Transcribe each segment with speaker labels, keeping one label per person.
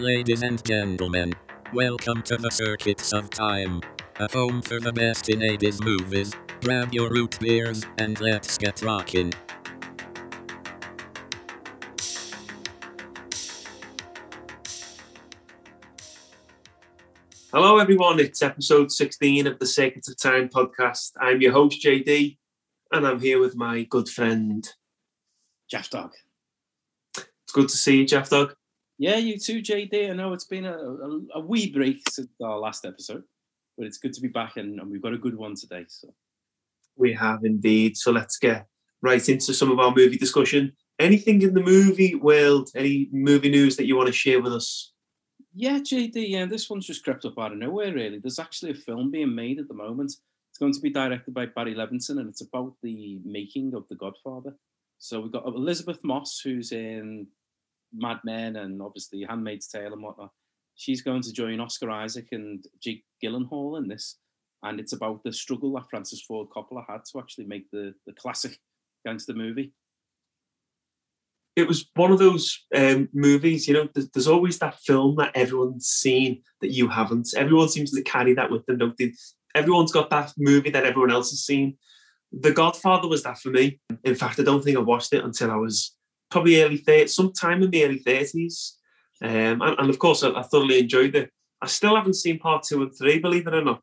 Speaker 1: Ladies and gentlemen, welcome to the Circuits of Time, a home for the best in 80s movies. Grab your root beers and let's get rockin'.
Speaker 2: Hello, everyone. It's episode 16 of the Circuits of Time podcast. I'm your host, JD, and I'm here with my good friend.
Speaker 3: Jeff Dog.
Speaker 2: It's good to see you, Jeff Dog.
Speaker 3: Yeah, you too, JD. I know it's been a, a, a wee break since our last episode, but it's good to be back, and, and we've got a good one today. So
Speaker 2: We have indeed. So let's get right into some of our movie discussion. Anything in the movie world, any movie news that you want to share with us?
Speaker 3: yeah, JD. Yeah, this one's just crept up out of nowhere. Really, there's actually a film being made at the moment. It's going to be directed by Barry Levinson, and it's about the making of The Godfather. So we've got Elizabeth Moss, who's in Mad Men and obviously Handmaid's Tale and whatnot. She's going to join Oscar Isaac and Jake Gyllenhaal in this, and it's about the struggle that Francis Ford Coppola had to actually make the the classic gangster movie.
Speaker 2: It was one of those um, movies, you know, there's, there's always that film that everyone's seen that you haven't. Everyone seems to carry that with them, don't they? Everyone's got that movie that everyone else has seen. The Godfather was that for me. In fact, I don't think I watched it until I was probably early 30s, sometime in the early 30s. Um, and, and of course, I, I thoroughly enjoyed it. I still haven't seen part two and three, believe it or not.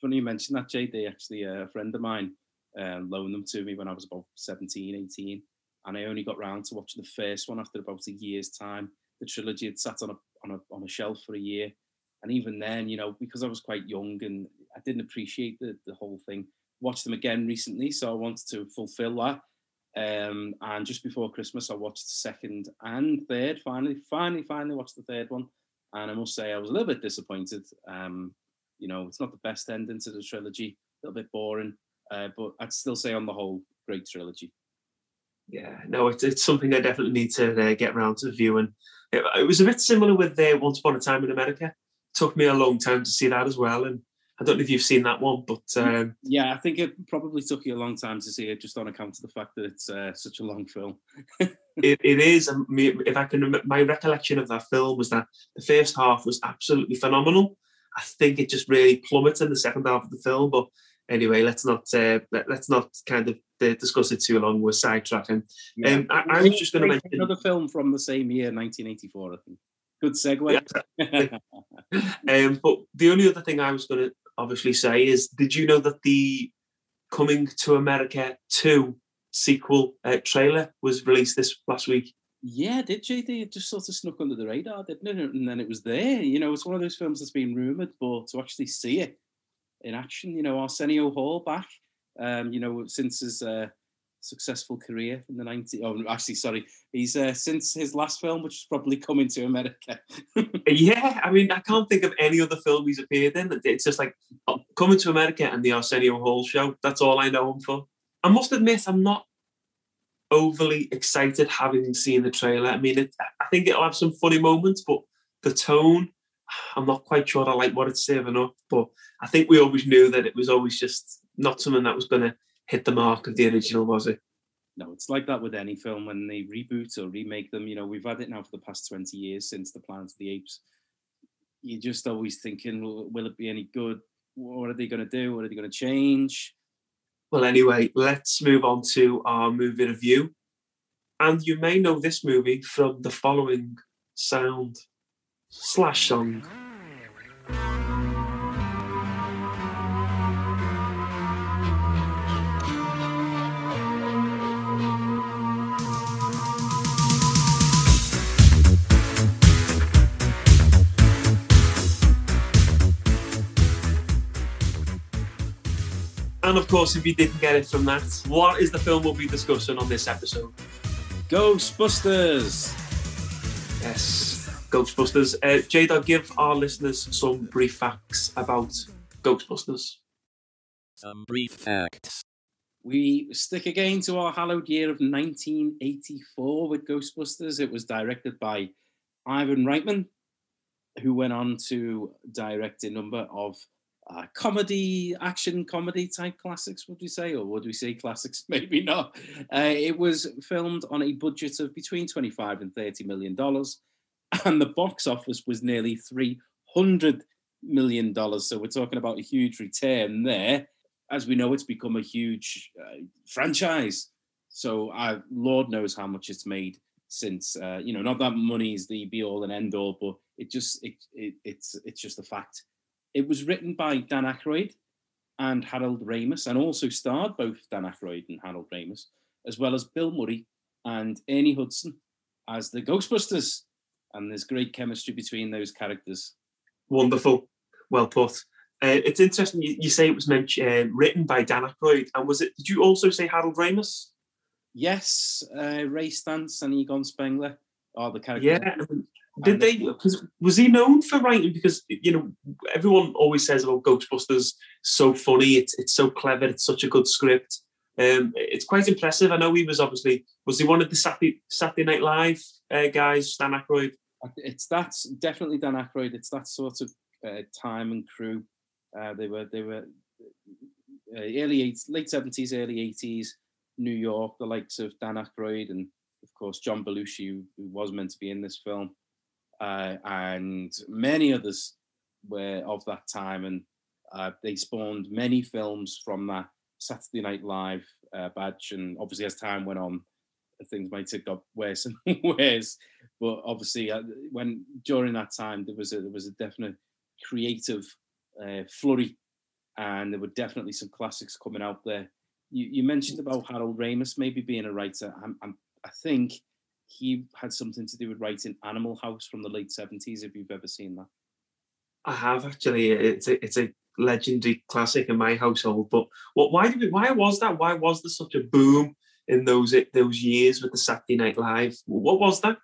Speaker 3: Funny you mentioned that, JD. Actually, uh, a friend of mine um, loaned them to me when I was about 17, 18. And I only got round to watching the first one after about a year's time. The trilogy had sat on a, on a, on a shelf for a year. And even then, you know, because I was quite young and I didn't appreciate the, the whole thing, watched them again recently. So I wanted to fulfill that. Um, and just before Christmas, I watched the second and third. Finally, finally, finally watched the third one. And I must say, I was a little bit disappointed. Um, you know, it's not the best ending to the trilogy, a little bit boring. Uh, but I'd still say, on the whole, great trilogy.
Speaker 2: Yeah, no, it's, it's something I definitely need to uh, get around to viewing. It, it was a bit similar with uh, Once Upon a Time in America. took me a long time to see that as well. And I don't know if you've seen that one, but um,
Speaker 3: Yeah, I think it probably took you a long time to see it, just on account of the fact that it's uh, such a long film.
Speaker 2: it, it is. If I can, rem- my recollection of that film was that the first half was absolutely phenomenal. I think it just really plummeted in the second half of the film. But anyway, let's not uh, let, let's not kind of uh, discuss it too long. We're sidetracking. Um, I, I was just going to mention.
Speaker 3: another film from the same year, 1984. I think. Good segue.
Speaker 2: Um, but the only other thing I was going to obviously say is, did you know that the Coming to America 2 sequel uh, trailer was released this last week?
Speaker 3: Yeah, did JD? It just sort of snuck under the radar, didn't it? And then it was there. You know, it's one of those films that's been rumored, but to actually see it in action, you know, Arsenio Hall back, um, you know, since his uh, successful career in the 90s. Oh, actually, sorry, he's uh, since his last film, which is probably coming to America.
Speaker 2: Yeah, I mean, I can't think of any other film he's appeared in. It's just like oh, Coming to America and the Arsenio Hall show. That's all I know him for. I must admit, I'm not overly excited having seen the trailer. I mean, it, I think it'll have some funny moments, but the tone, I'm not quite sure I like what it's serving up. But I think we always knew that it was always just not something that was going to hit the mark of the original, was it?
Speaker 3: No, it's like that with any film when they reboot or remake them. You know, we've had it now for the past 20 years since The Planet of the Apes. You're just always thinking, will, will it be any good? What are they going to do? What are they going to change?
Speaker 2: Well, anyway, let's move on to our movie review. And you may know this movie from the following sound slash song. And of course, if you didn't get it from that, what is the film we'll be discussing on this episode?
Speaker 3: Ghostbusters!
Speaker 2: Yes, Ghostbusters. Uh, Jada, give our listeners some brief facts about Ghostbusters.
Speaker 1: Some brief facts.
Speaker 3: We stick again to our hallowed year of 1984 with Ghostbusters. It was directed by Ivan Reitman, who went on to direct a number of uh, comedy, action comedy type classics, would we say? Or would we say classics? Maybe not. Uh, it was filmed on a budget of between 25 and 30 million dollars. and the box office was nearly three hundred million dollars. So we're talking about a huge return there. As we know, it's become a huge uh, franchise. So I, Lord knows how much it's made since. Uh, you know, not that money is the be all and end all, but it just it, it it's it's just a fact. It was written by Dan Aykroyd and Harold Ramis, and also starred both Dan Aykroyd and Harold Ramis, as well as Bill Murray and Ernie Hudson as the Ghostbusters. And there's great chemistry between those characters.
Speaker 2: Wonderful, well put. Uh, it's interesting. You, you, say it was meant, uh, written by Dan Aykroyd, and was it? Did you also say Harold Ramis?
Speaker 3: Yes, uh, Ray Stantz and Egon Spengler are the characters.
Speaker 2: Yeah, did they? Because was he known for writing? Because you know everyone always says about Ghostbusters, so funny. It's it's so clever. It's such a good script. Um, it's quite impressive. I know he was obviously was he one of the Saturday Saturday Night Live uh, guys, Dan Aykroyd.
Speaker 3: It's that's definitely Dan Aykroyd. It's that sort of uh, time and crew. Uh, they were they were uh, early eight, late seventies, early eighties, New York. The likes of Dan Aykroyd and of course John Belushi, who, who was meant to be in this film, uh, and many others were of that time, and uh, they spawned many films from that Saturday Night Live uh, badge. And obviously, as time went on, things might have got worse and worse. But obviously, uh, when during that time, there was a there was a definite creative uh, flurry, and there were definitely some classics coming out there. You, you mentioned about Harold Ramis maybe being a writer. I'm, I'm, I think he had something to do with writing Animal House from the late 70s, if you've ever seen that.
Speaker 2: I have actually. It's a, it's a legendary classic in my household. But what? Why did we, Why was that? Why was there such a boom in those those years with the Saturday Night Live? What was that?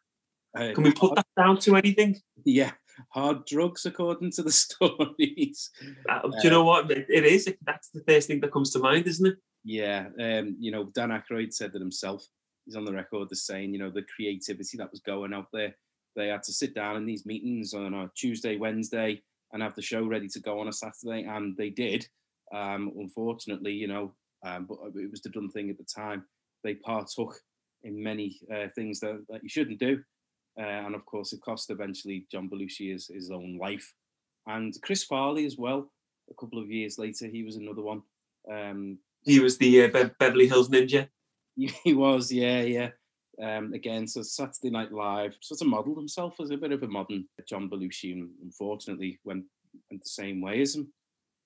Speaker 2: Uh, Can we put that down to anything?
Speaker 3: Yeah, hard drugs, according to the stories.
Speaker 2: Uh, do you know what it is? That's the first thing that comes to mind, isn't it?
Speaker 3: Yeah, um, you know, Dan Aykroyd said that himself. He's on the record as saying, you know, the creativity that was going out there. They had to sit down in these meetings on a Tuesday, Wednesday, and have the show ready to go on a Saturday, and they did. Um, unfortunately, you know, um, but it was the done thing at the time. They partook in many uh, things that, that you shouldn't do, uh, and of course, it cost eventually John Belushi his, his own life, and Chris Farley as well. A couple of years later, he was another one. Um,
Speaker 2: he was the uh, Be- Beverly Hills Ninja.
Speaker 3: He was, yeah, yeah. Um, again, so Saturday Night Live sort of modelled himself as a bit of a modern John Belushi, and unfortunately went, went the same way as him.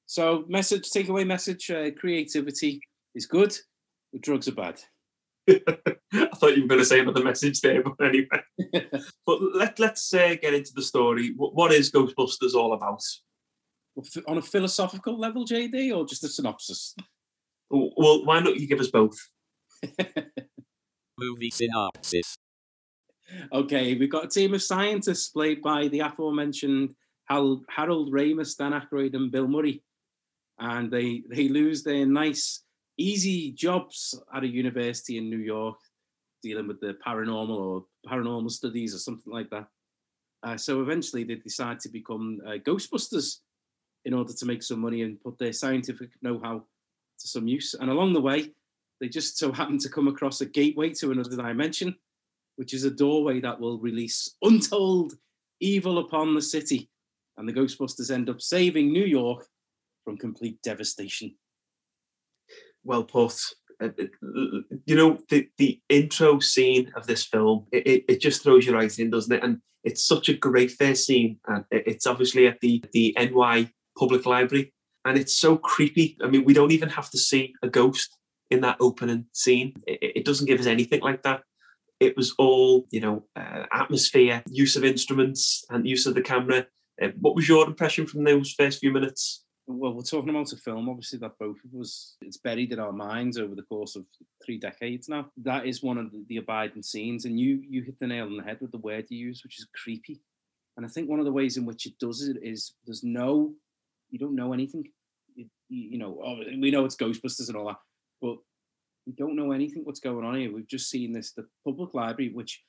Speaker 3: So, message, takeaway message: uh, creativity is good, but drugs are bad.
Speaker 2: I thought you were going to say another message there, but anyway. but let let's uh, get into the story. What, what is Ghostbusters all about?
Speaker 3: On a philosophical level, JD, or just a synopsis?
Speaker 2: Well, why not you give us both?
Speaker 1: Movie synopsis.
Speaker 3: Okay, we've got a team of scientists played by the aforementioned Harold, Harold Ramis, Dan Aykroyd, and Bill Murray. And they, they lose their nice, easy jobs at a university in New York, dealing with the paranormal or paranormal studies or something like that. Uh, so eventually they decide to become uh, Ghostbusters in order to make some money and put their scientific know how to some use. And along the way, they just so happen to come across a gateway to another dimension, which is a doorway that will release untold evil upon the city. And the Ghostbusters end up saving New York from complete devastation.
Speaker 2: Well put. Uh, uh, you know, the, the intro scene of this film, it, it just throws you right in, doesn't it? And it's such a great first scene. And it's obviously at the, the NY Public Library. And it's so creepy. I mean, we don't even have to see a ghost in that opening scene. It, it doesn't give us anything like that. It was all, you know, uh, atmosphere, use of instruments, and use of the camera. Uh, what was your impression from those first few minutes?
Speaker 3: Well, we're talking about a film, obviously, that both of us, it's buried in our minds over the course of three decades now. That is one of the, abiding scenes. And you you hit the nail on the head with the word you use, which is creepy. And I think one of the ways in which it does it is there's no, you don't know anything. You, you know, we know it's Ghostbusters and all that, but we don't know anything what's going on here. We've just seen this the public library, which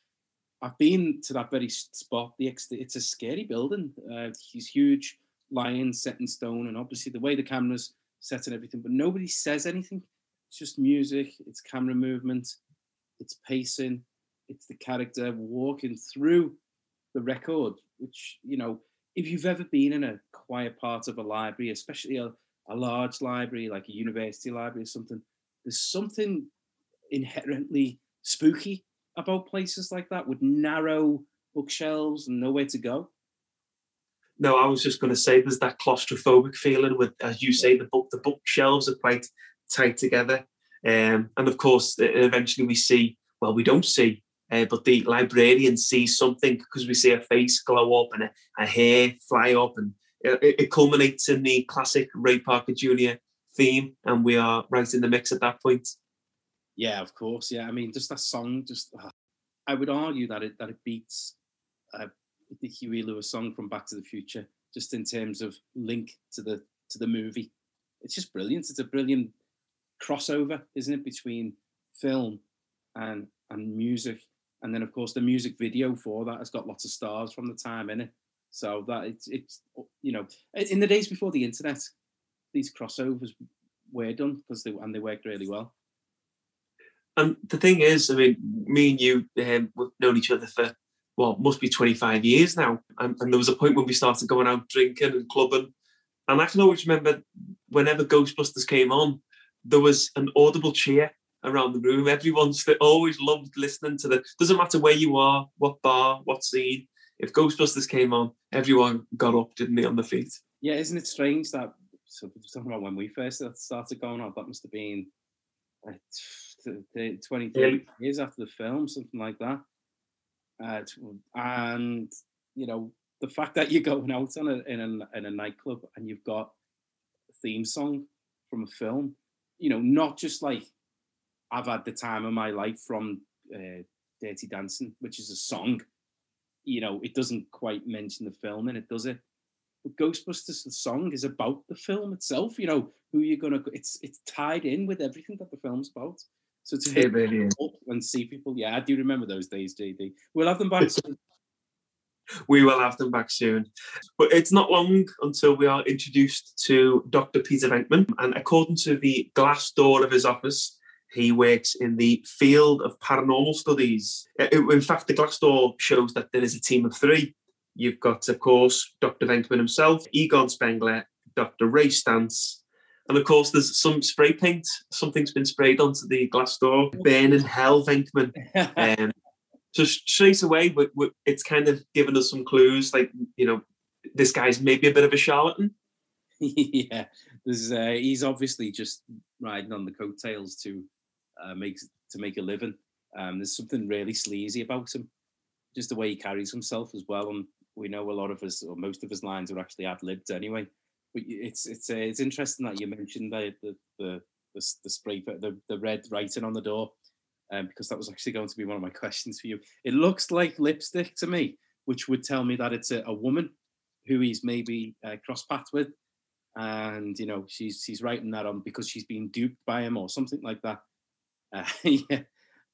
Speaker 3: I've been to that very spot. The it's a scary building. Uh, huge lions set in stone, and obviously the way the cameras set and everything. But nobody says anything. It's just music. It's camera movement. It's pacing. It's the character walking through the record, which you know, if you've ever been in a quiet part of a library, especially a, a large library like a university library or something, there's something inherently spooky about places like that with narrow bookshelves and nowhere to go.
Speaker 2: No, I was just going to say there's that claustrophobic feeling with, as you say, the book the bookshelves are quite tight together, um, and of course, eventually we see. Well, we don't see, uh, but the librarian sees something because we see a face glow up and a, a hair fly up, and it, it, culminates in the classic Ray Parker Jr. theme, and we are right in the mix at that point.
Speaker 3: Yeah, of course. Yeah, I mean, just that song, just uh, I would argue that it that it beats uh, the Huey Lewis song from Back to the Future, just in terms of link to the to the movie. It's just brilliant. It's a brilliant crossover, isn't it, between film and and music. And then of course the music video for that has got lots of stars from the time in it. So that it's it's you know in the days before the internet, these crossovers were done because they and they worked really well.
Speaker 2: And the thing is, I mean, me and you um, we've known each other for well, must be 25 years now. And, and, there was a point when we started going out drinking and clubbing. And I can always remember whenever Ghostbusters came on, there was an audible cheer around the room. Everyone's always loved listening to the. Doesn't matter where you are, what bar, what scene. If Ghostbusters came on, everyone got up, didn't they, on the feet?
Speaker 3: Yeah, isn't it strange that? So talking about when we first started going on, that must have been 20, yeah. years after the film, something like that. Uh, and you know the fact that you're going out on a, in a in a nightclub and you've got a theme song from a film, you know, not just like I've had the time of my life from uh, Dirty Dancing, which is a song. You know, it doesn't quite mention the film in it, does it? But Ghostbusters, the song is about the film itself. You know, who you're gonna. It's it's tied in with everything that the film's about. So to hit really up and see people, yeah, I do remember those days, JD. We'll have them back soon.
Speaker 2: We will have them back soon. But it's not long until we are introduced to Dr. Peter Venkman. And according to the glass door of his office, he works in the field of paranormal studies. In fact, the glass door shows that there is a team of three. You've got, of course, Dr. Venkman himself, Egon Spengler, Dr. Ray Stantz, and of course, there's some spray paint. Something's been sprayed onto the glass door. Burning hell, Venkman. um, so straight away, we, we, it's kind of given us some clues. Like you know, this guy's maybe a bit of a charlatan.
Speaker 3: yeah, there's uh, he's obviously just riding on the coattails to uh, make to make a living. Um, there's something really sleazy about him, just the way he carries himself as well. And we know a lot of his, or most of his lines are actually ad libbed anyway but it's it's uh, it's interesting that you mentioned the the the, the, the spray the, the red writing on the door um, because that was actually going to be one of my questions for you. It looks like lipstick to me, which would tell me that it's a, a woman who he's maybe uh, cross path with, and you know she's she's writing that on because she's been duped by him or something like that. Uh, yeah,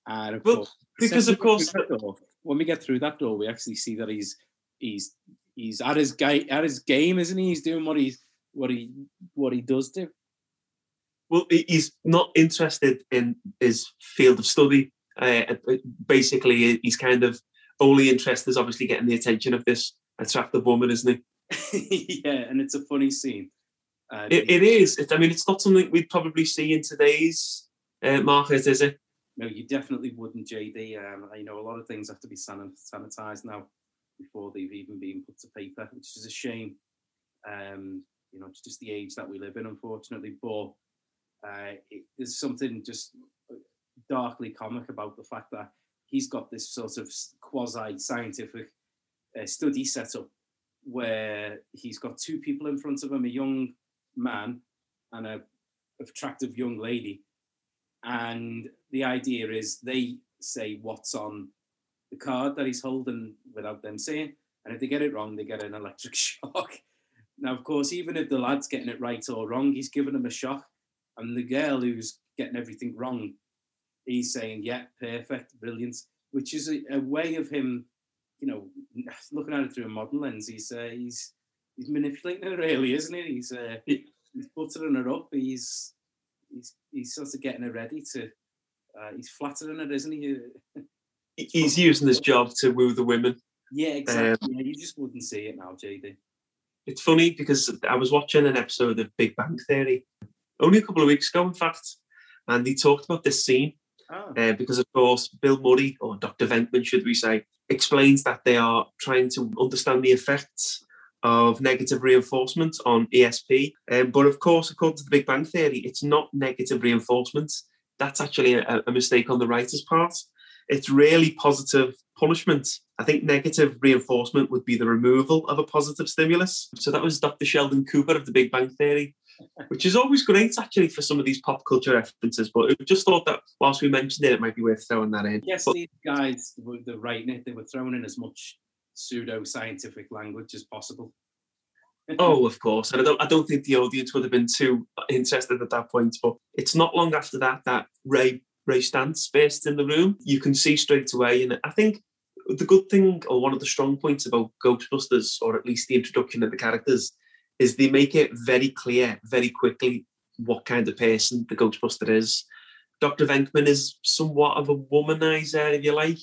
Speaker 3: and of
Speaker 2: well, course, because of course
Speaker 3: door, when we get through that door, we actually see that he's he's he's at his guy at his game, isn't he? He's doing what he's what he what he does do.
Speaker 2: Well, he's not interested in his field of study. Uh, uh, basically, he's kind of only interested is obviously getting the attention of this attractive woman, isn't
Speaker 3: he? yeah, and it's a funny scene.
Speaker 2: Uh, it, it is. It, I mean, it's not something we'd probably see in today's uh, market, is it?
Speaker 3: No, you definitely wouldn't, JD. Um, you know, a lot of things have to be sanitized now before they've even been put to paper, which is a shame. Um, you know, it's just the age that we live in, unfortunately. But uh, it, there's something just darkly comic about the fact that he's got this sort of quasi scientific uh, study set up where he's got two people in front of him a young man and a attractive young lady. And the idea is they say what's on the card that he's holding without them saying. And if they get it wrong, they get an electric shock. Now, of course, even if the lad's getting it right or wrong, he's giving him a shock. And the girl who's getting everything wrong, he's saying, yeah, perfect, brilliant, which is a, a way of him, you know, looking at it through a modern lens. He's uh, he's he's manipulating her, really, isn't he? He's uh, he's buttering her up. He's he's he's sort of getting her ready to. Uh, he's flattering her, isn't he?
Speaker 2: he's using his job to woo the women
Speaker 3: Yeah, exactly. Um, yeah, you just wouldn't see it now, JD.
Speaker 2: It's funny because I was watching an episode of Big Bang Theory only a couple of weeks ago, in fact, and they talked about this scene oh. uh, because, of course, Bill Murray or Dr. Venkman, should we say, explains that they are trying to understand the effects of negative reinforcement on ESP. Um, but of course, according to the Big Bang Theory, it's not negative reinforcement. That's actually a, a mistake on the writer's part. It's really positive punishment. I think negative reinforcement would be the removal of a positive stimulus. So that was Dr. Sheldon Cooper of the Big Bang Theory, which is always great actually for some of these pop culture references. But I just thought that whilst we mentioned it, it might be worth throwing that in.
Speaker 3: Yes,
Speaker 2: but,
Speaker 3: these guys were writing it, they were throwing in as much pseudo scientific language as possible.
Speaker 2: oh, of course. And I don't, I don't think the audience would have been too interested at that point. But it's not long after that that Ray Ray Stantz bursts in the room. You can see straight away. And I think the good thing, or one of the strong points about Ghostbusters, or at least the introduction of the characters, is they make it very clear very quickly what kind of person the Ghostbuster is. Dr. Venkman is somewhat of a womanizer, if you like.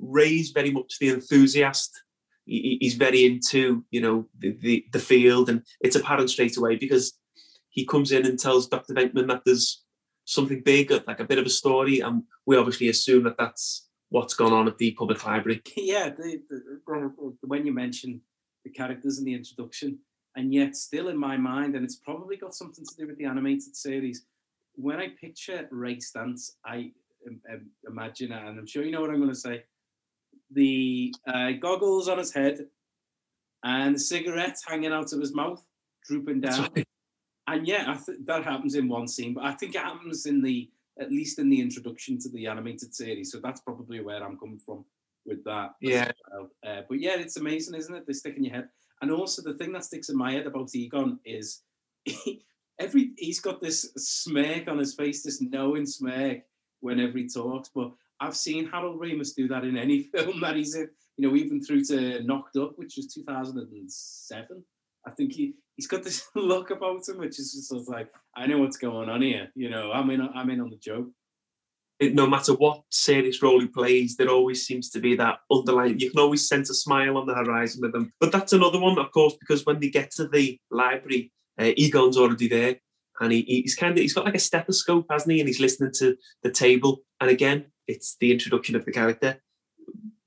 Speaker 2: Ray's very much the enthusiast he's very into you know the, the, the field and it's apparent straight away because he comes in and tells Dr. Venkman that there's something big, like a bit of a story, and we obviously assume that that's what's gone on at the public library.
Speaker 3: Yeah, the, the, when you mention the characters in the introduction, and yet still in my mind, and it's probably got something to do with the animated series. When I picture Ray Stantz, I imagine, and I'm sure you know what I'm going to say, the uh, goggles on his head and the cigarette hanging out of his mouth, drooping down. And yeah, I th- that happens in one scene, but I think it happens in the at least in the introduction to the animated series. So that's probably where I'm coming from with that.
Speaker 2: Yeah.
Speaker 3: Well. Uh, but yeah, it's amazing, isn't it? They stick in your head. And also the thing that sticks in my head about Egon is he, every he's got this smirk on his face, this knowing smirk whenever he talks. But I've seen Harold Ramis do that in any film that he's in. You know, even through to Knocked Up, which was 2007. I think he he's got this look about him, which is just sort of like, I know what's going on here. You know, I'm in. I'm in on the joke.
Speaker 2: It, no matter what serious role he plays, there always seems to be that underlying. You can always sense a smile on the horizon with him. But that's another one, of course, because when they get to the library, uh, Egon's already there, and he, he's kind of he's got like a stethoscope, hasn't he? And he's listening to the table. And again, it's the introduction of the character.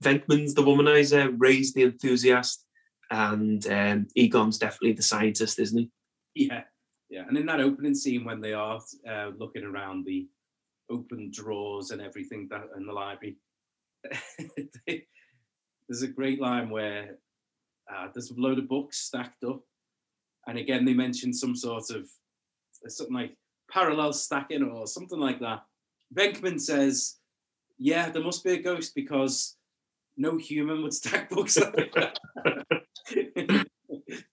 Speaker 2: Venkman's the womanizer, Ray's the enthusiast, and um, Egon's definitely the scientist, isn't he?
Speaker 3: Yeah, yeah. And in that opening scene when they are uh, looking around the open drawers and everything that in the library, there's a great line where uh, there's a load of books stacked up, and again they mention some sort of something like parallel stacking or something like that. Venkman says yeah, there must be a ghost because no human would stack books like that.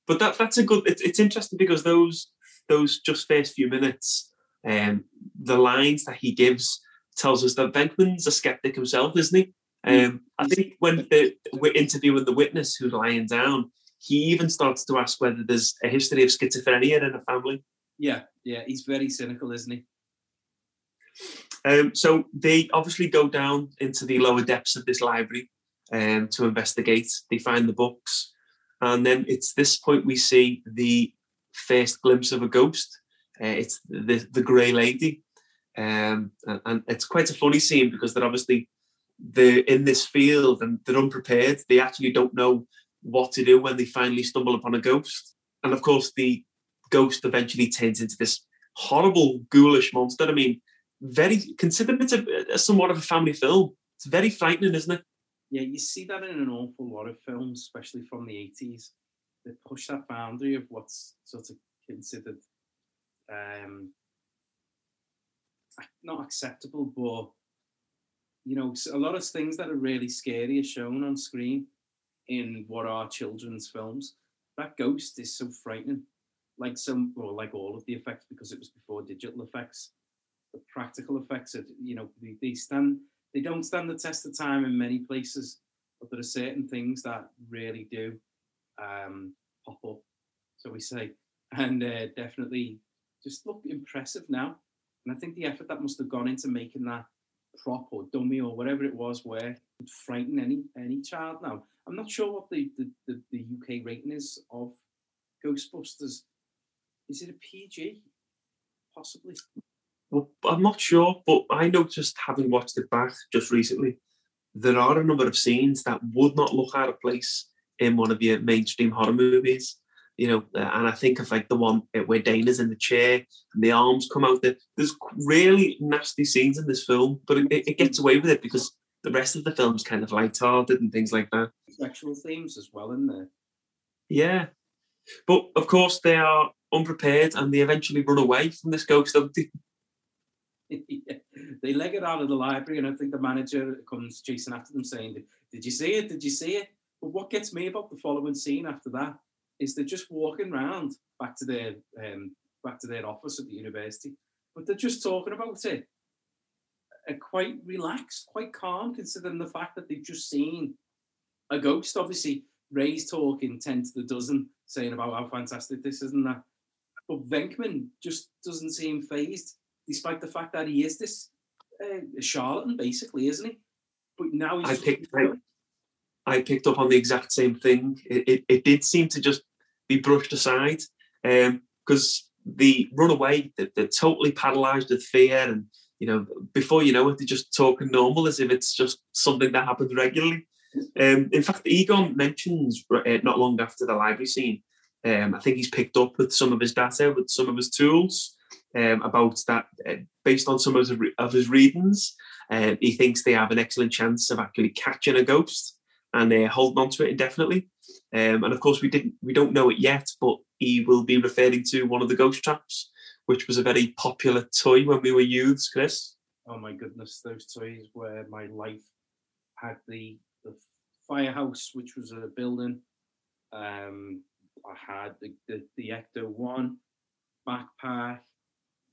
Speaker 2: but that that's a good. It's, it's interesting because those those just first few minutes, um, the lines that he gives tells us that Venkman's a skeptic himself, isn't he? Mm. Um, I think when the, we're interviewing the witness who's lying down, he even starts to ask whether there's a history of schizophrenia in a family.
Speaker 3: Yeah, yeah, he's very cynical, isn't he?
Speaker 2: Um, so they obviously go down into the lower depths of this library um, to investigate. They find the books, and then it's this point we see the first glimpse of a ghost. Uh, it's the the grey lady, um, and, and, it's quite a funny scene because they're obviously they're in this field and they're unprepared. They actually don't know what to do when they finally stumble upon a ghost, and of course the ghost eventually turns into this horrible ghoulish monster. I mean very considered it's a, a, somewhat of a family film. It's very frightening, isn't it?
Speaker 3: Yeah, you see that in an awful lot of films, especially from the 80s. They push that boundary of what's sort of considered um, not acceptable, but you know, a lot of things that are really scary are shown on screen in what are children's films. That ghost is so frightening, like some, or like all of the effects, because it was before digital effects the practical effects of you know they, they stand they don't stand the test of time in many places, but there are certain things that really do um, pop up. So we say, and uh, definitely just look impressive now. And I think the effort that must have gone into making that prop or dummy or whatever it was where would frighten any any child now. I'm not sure what the, the, the, the UK rating is of Ghostbusters. Is it a PG? Possibly.
Speaker 2: Well, I'm not sure, but I noticed having watched it back just recently, there are a number of scenes that would not look out of place in one of your mainstream horror movies. You know, uh, and I think of like the one uh, where Dana's in the chair and the arms come out. There. There's really nasty scenes in this film, but it, it gets away with it because the rest of the film's kind of light-hearted and things like that.
Speaker 3: Sexual themes as well in there.
Speaker 2: Yeah, but of course they are unprepared and they eventually run away from this ghost. Don't they?
Speaker 3: they leg it out of the library, and I think the manager comes chasing after them, saying, "Did you see it? Did you see it?" But what gets me about the following scene after that is they're just walking around back to their um, back to their office at the university, but they're just talking about it, uh, quite relaxed, quite calm, considering the fact that they've just seen a ghost. Obviously, Ray's talking ten to the dozen, saying about how fantastic this is and that. But Venkman just doesn't seem fazed, despite the fact that he is this uh, charlatan, basically, isn't he? But now he's
Speaker 2: I picked I, I picked up on the exact same thing. It, it, it did seem to just be brushed aside because the runaway, they're, they're totally paralyzed with fear, and you know, before you know it, they're just talking normal as if it's just something that happens regularly. Um, in fact, Egon mentions uh, not long after the library scene. Um, I think he's picked up with some of his data, with some of his tools, um, about that. Uh, based on some of his, of his readings, uh, he thinks they have an excellent chance of actually catching a ghost and uh, holding on to it indefinitely. Um, and of course, we didn't, we don't know it yet, but he will be referring to one of the ghost traps, which was a very popular toy when we were youths, Chris.
Speaker 3: oh my goodness, those toys where my life had the the firehouse, which was a building. Um, I had the the, the Ecto One backpack,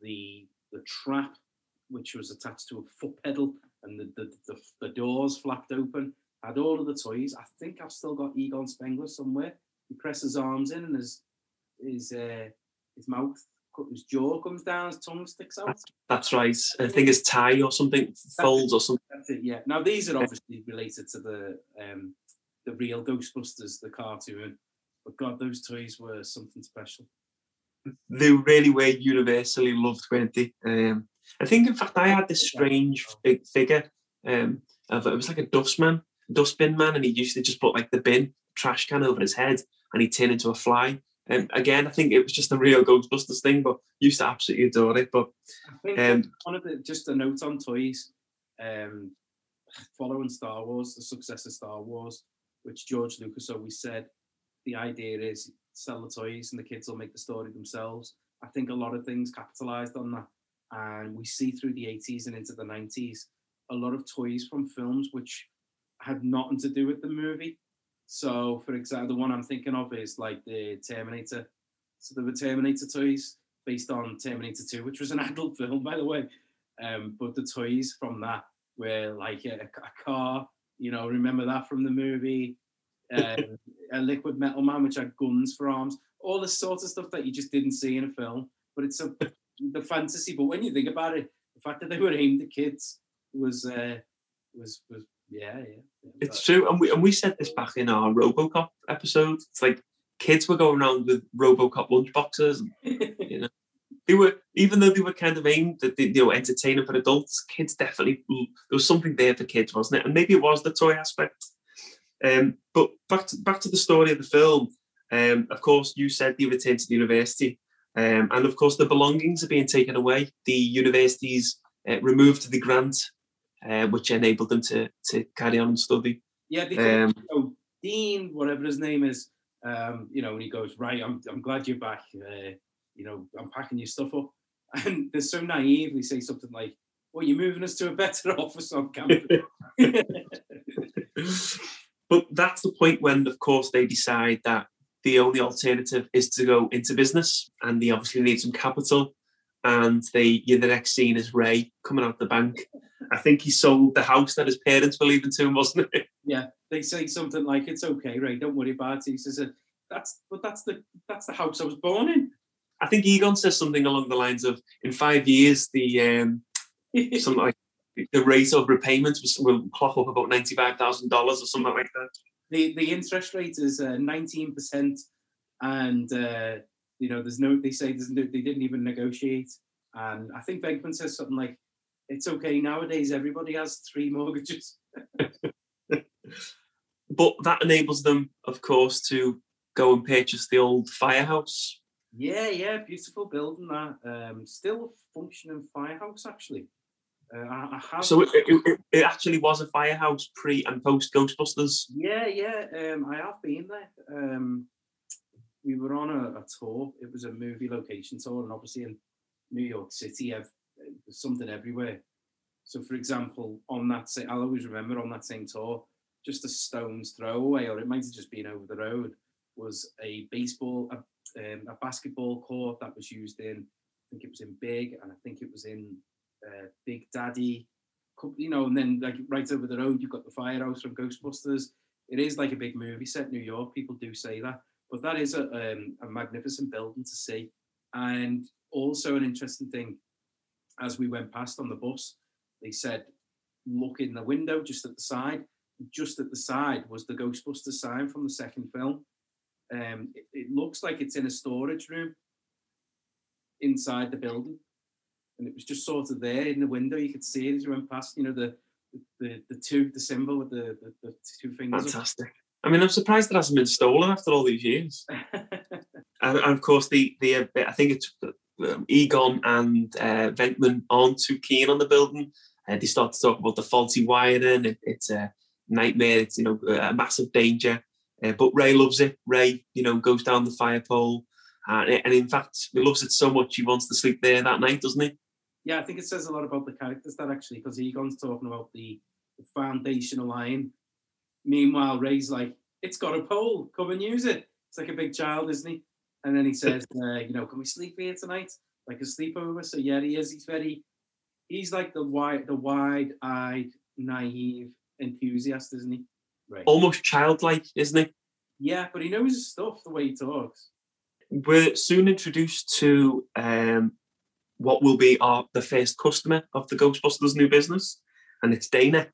Speaker 3: the the trap, which was attached to a foot pedal, and the the, the, the doors flapped open. I had all of the toys. I think I've still got Egon Spengler somewhere. He presses his arms in, and his his uh, his mouth, his jaw comes down, his tongue sticks out.
Speaker 2: That's right. I think it's tie or something, folds or something.
Speaker 3: That's it, yeah. Now these are obviously related to the um, the real Ghostbusters, the cartoon. But God, those toys were something special.
Speaker 2: They really were universally loved, weren't they? Um, I think, in fact, I had this strange big figure um, of it was like a dustman, dustbin man, and he used to just put like the bin trash can over his head, and he'd turn into a fly. And again, I think it was just a real Ghostbusters thing, but used to absolutely adore it. But
Speaker 3: I think
Speaker 2: Um,
Speaker 3: one of the just a note on toys. Um, following Star Wars, the success of Star Wars, which George Lucas always said, the idea is sell the toys and the kids will make the story themselves. I think a lot of things capitalized on that, and we see through the 80s and into the 90s a lot of toys from films which had nothing to do with the movie. So, for example, the one I'm thinking of is like the Terminator. So there were Terminator toys based on Terminator 2, which was an adult film, by the way. Um, but the toys from that were like a, a car, you know, remember that from the movie? Um, a liquid metal man, which had guns for arms, all this sort of stuff that you just didn't see in a film. But it's a the fantasy. But when you think about it, the fact that they were aimed at kids was uh, was was yeah, yeah. yeah.
Speaker 2: it's true, and we and we said this back in our RoboCop episode. It's like kids were going around with RoboCop lunchboxes, and you know. they were even though they were kind of aimed at the, you know entertaining for adults, kids definitely there was something there for kids, wasn't it? And maybe it was the toy aspect. Um, but back to back to the story of the film. Um, of course, you said they returned to the university, um, and of course the belongings are being taken away. The university's uh, removed the grant, uh, which enabled them to to carry on and study.
Speaker 3: Yeah, because
Speaker 2: Um,
Speaker 3: so Dean, whatever his name is, um, you know, and he goes, right, I'm, I'm glad you're back. Uh, you know, I'm packing your stuff up. And they're so naive. naively say something like, well, you're moving us to a better office on campus.
Speaker 2: but that's the point when, of course, they decide that the only alternative is to go into business, and they obviously need some capital. And they, yeah, the next scene is Ray coming out the bank. I think he sold the house that his parents were leaving to him, wasn't it?
Speaker 3: yeah, they say something like, it's okay, Ray. don't worry about it. He says, that's, but that's the, that's the house I was born in.
Speaker 2: I think Egon says something along the lines of, "In five years, the um, something like the rate of repayment was, will clock up about ninety-five thousand dollars or something like that.
Speaker 3: The the interest rate is uh, nineteen percent, and uh, you know there's no. They say there's no, they didn't even negotiate, and I think Venkman says something like, "It's okay nowadays. Everybody has three mortgages."
Speaker 2: but that enables them, of course, to go and purchase the old firehouse.
Speaker 3: Yeah, yeah, beautiful building that. Um, still functioning firehouse actually. Uh, I, I have...
Speaker 2: So it, it, it, actually was a firehouse pre and post Ghostbusters.
Speaker 3: Yeah, yeah. Um, I have been there. Um, we were on a, a, tour. It was a movie location tour, and obviously in New York City, there's something everywhere. So, for example, on that, same, I'll always remember on that same tour, just a stone's throw away, or it might have just been over the road, was a baseball, a, um, a basketball court that was used in, I think it was in Big, and I think it was in uh, Big Daddy, you know, and then like right over the road, you've got the firehouse from Ghostbusters. It is like a big movie set, New York. People do say that, but that is a, um, a magnificent building to see. And also an interesting thing, as we went past on the bus, they said, look in the window just at the side. Just at the side was the Ghostbusters sign from the second film. Um, it, it looks like it's in a storage room inside the building and it was just sort of there in the window. You could see it as you went past. You know the the the two the symbol with the the, the two fingers.
Speaker 2: Fantastic. Up. I mean, I'm surprised it hasn't been stolen after all these years. and, and, of course, the the uh, I think it's um, Egon and uh, Venkman aren't too keen on the building. And uh, they start to talk about the faulty wiring. It, it's a nightmare. It's you know a massive danger. Uh, but Ray loves it. Ray, you know, goes down the fire pole, uh, and in fact, he loves it so much he wants to sleep there that night, doesn't he?
Speaker 3: Yeah, I think it says a lot about the characters that actually, because Egon's talking about the, the foundational line. Meanwhile, Ray's like, it's got a pole, come and use it. It's like a big child, isn't he? And then he says, uh, you know, can we sleep here tonight? Like a sleepover. So yeah, he is. He's very, he's like the wide, the wide-eyed, naive enthusiast, isn't he?
Speaker 2: Right. Almost childlike, isn't he?
Speaker 3: Yeah, but he knows his stuff the way he talks.
Speaker 2: We're soon introduced to um, what will be our the first customer of the Ghostbusters new business, and it's Dana.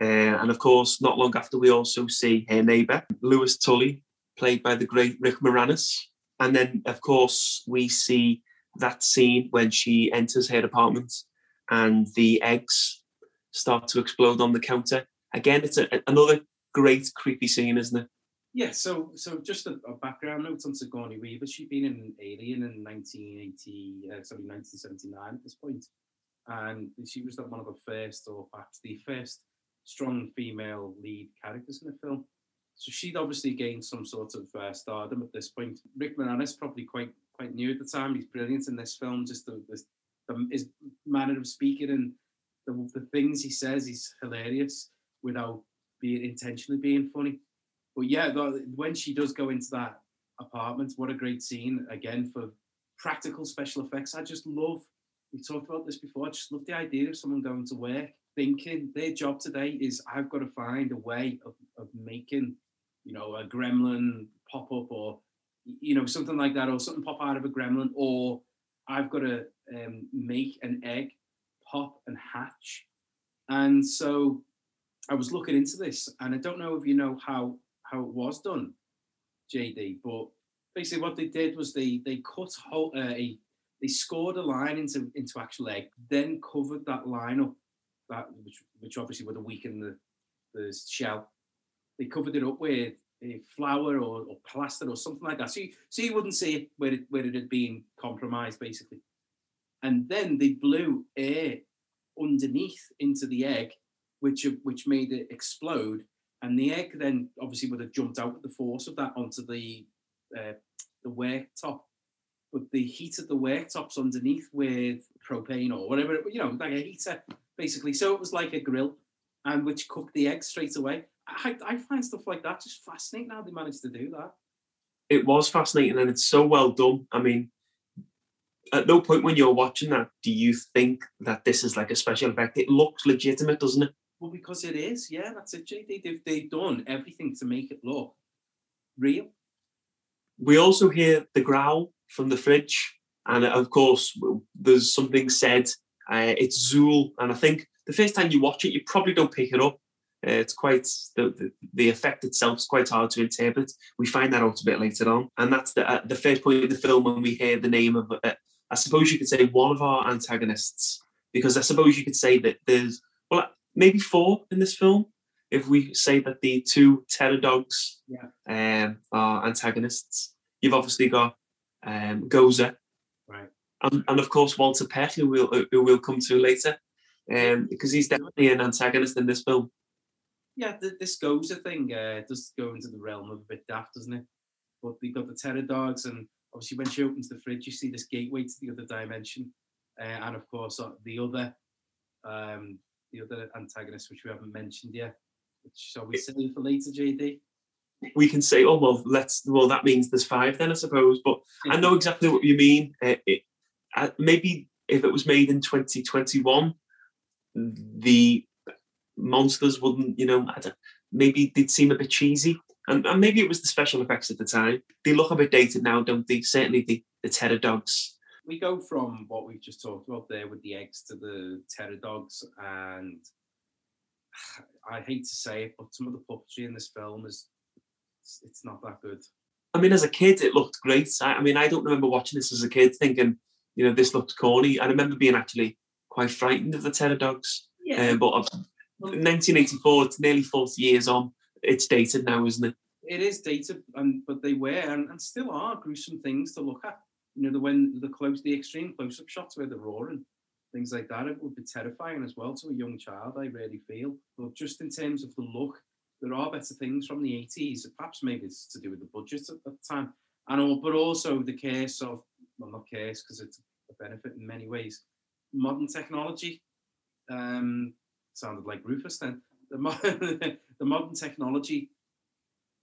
Speaker 2: Uh, and of course, not long after, we also see her neighbour, Lewis Tully, played by the great Rick Moranis. And then, of course, we see that scene when she enters her apartment and the eggs start to explode on the counter. Again, it's a, another great creepy scene, isn't it?
Speaker 3: Yeah, so so just a, a, background note on Sigourney Weaver. She'd been in Alien in 1980, uh, sorry, 1979 at this point, and she was one of the first, or perhaps the first, strong female lead characters in the film. So she'd obviously gained some sort of uh, stardom at this point. Rick Moranis probably quite quite new at the time. He's brilliant in this film. Just the, the, the his manner of speaking and the, the things he says, he's hilarious without being intentionally being funny but yeah, the, when she does go into that apartment, what a great scene again for practical special effects. I just love. We talked about this before. I just love the idea of someone going to work thinking their job today is I've got to find a way of, of making, you know, a gremlin pop up or you know something like that, or something pop out of a gremlin, or I've got to um, make an egg pop and hatch. And so I was looking into this, and I don't know if you know how how it was done, JD. But basically, what they did was they they cut whole, uh, a they scored a line into into actual egg, then covered that line up, that which which obviously would have weakened the the shell. They covered it up with a flour or, or plaster or something like that, so you, so you wouldn't see it where it where it had been compromised, basically. And then they blew air underneath into the egg, which which made it explode and the egg then obviously would have jumped out with the force of that onto the uh, the worktop. But the heat of the worktops underneath with propane or whatever, you know, like a heater, basically. So it was like a grill, and which cooked the egg straight away. I, I find stuff like that just fascinating how they managed to do that.
Speaker 2: It was fascinating, and it's so well done. I mean, at no point when you're watching that do you think that this is like a special effect. It looks legitimate, doesn't it?
Speaker 3: Well, because it is, yeah, that's it, JD. They've, they've done everything to make it look real.
Speaker 2: We also hear the growl from the fridge, and of course, there's something said. Uh, it's Zuul, and I think the first time you watch it, you probably don't pick it up. Uh, it's quite the, the, the effect itself is quite hard to interpret. We find that out a bit later on, and that's the uh, the first point of the film when we hear the name of. Uh, I suppose you could say one of our antagonists, because I suppose you could say that there's well maybe four in this film. If we say that the two terror dogs
Speaker 3: Yeah.
Speaker 2: um, are antagonists, you've obviously got um, Gozer,
Speaker 3: Right.
Speaker 2: and, and of course Walter Peck, who we'll who we'll come to later, um, because he's definitely an antagonist in this film.
Speaker 3: Yeah, th- this Gozer thing uh, does go into the realm of a bit daft, doesn't it? But we got the terror dogs, and obviously when she opens the fridge, you see this gateway to the other dimension, uh, and of course uh, the other, um, the other antagonist, which we haven't mentioned yet. Which shall we save for later, JD?
Speaker 2: We can say, oh well, let's well that means there's five then, I suppose. But I know exactly what you mean. Uh, it, uh, maybe if it was made in 2021, the monsters wouldn't, you know, maybe they'd seem a bit cheesy. And, and maybe it was the special effects at the time. They look a bit dated now, don't they? Certainly the, the terror dogs.
Speaker 3: We go from what we've just talked about there with the eggs to the terror dogs, and I hate to say it, but some of the puppetry in this film is it's, not that good.
Speaker 2: I mean, as a kid, it looked great. I, I mean, I don't remember watching this as a kid thinking, you know, this looked corny. I remember being actually quite frightened of the terror dogs. Um, but of 1984, it's nearly 40 years on. It's dated now, isn't it?
Speaker 3: it is dated, and but they were and, and still are gruesome things to look at. You know, the when the close, the extreme close-up shots where they're roaring, things like that, it would be terrifying as well to a young child. I really feel, but just in terms of the look, there are better things from the 80s. Perhaps maybe it's to do with the budget at the time, and all, but also the case of well, not case because it's a benefit in many ways. Modern technology um, sounded like Rufus then. The, mo- the modern technology,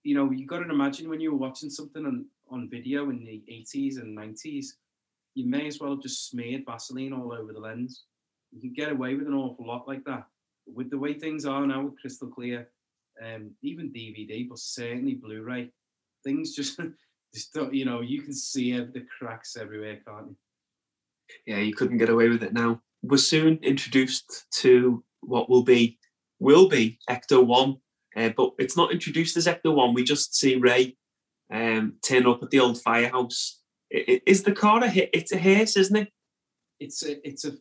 Speaker 3: you know, you got to imagine when you were watching something on, on video in the 80s and 90s, you may as well have just smeared Vaseline all over the lens. You can get away with an awful lot like that. But with the way things are now with crystal clear, um, even DVD, but certainly Blu-ray, things just, just don't, you know, you can see the cracks everywhere, can't you?
Speaker 2: Yeah, you couldn't get away with it now. We're soon introduced to what will be will be Ecto One, uh, but it's not introduced as Ecto One. We just see Ray um, turn up at the old firehouse. Is the car a hit? It's a hearse, isn't it?
Speaker 3: it's a it's a,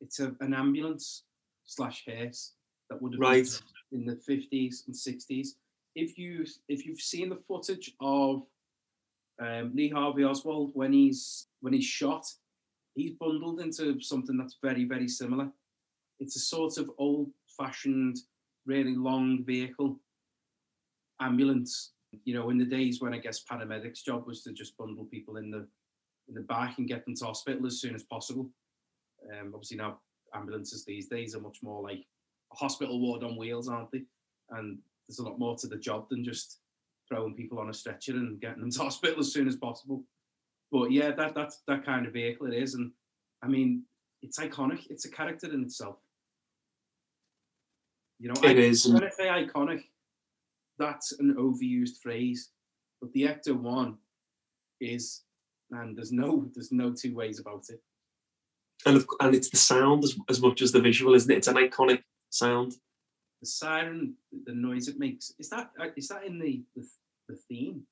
Speaker 3: it's a, an ambulance slash hearse that would have been in the 50s and 60s if you if you've seen the footage of um, Lee Harvey Oswald when he's when he's shot he's bundled into something that's very very similar it's a sort of old fashioned really long vehicle ambulance you know in the days when i guess paramedics job was to just bundle people in the in the back and get them to hospital as soon as possible. Um, obviously now ambulances these days are much more like a hospital ward on wheels, aren't they? And there's a lot more to the job than just throwing people on a stretcher and getting them to hospital as soon as possible. But yeah, that that's that kind of vehicle it is, and I mean it's iconic. It's a character in itself. You know,
Speaker 2: It
Speaker 3: I-
Speaker 2: is.
Speaker 3: when I say iconic, that's an overused phrase, but the Ecto One is, and there's no there's no two ways about it.
Speaker 2: And of, and it's the sound as, as much as the visual, isn't it? It's an iconic sound.
Speaker 3: The siren, the noise it makes, is that uh, that in the the, the theme?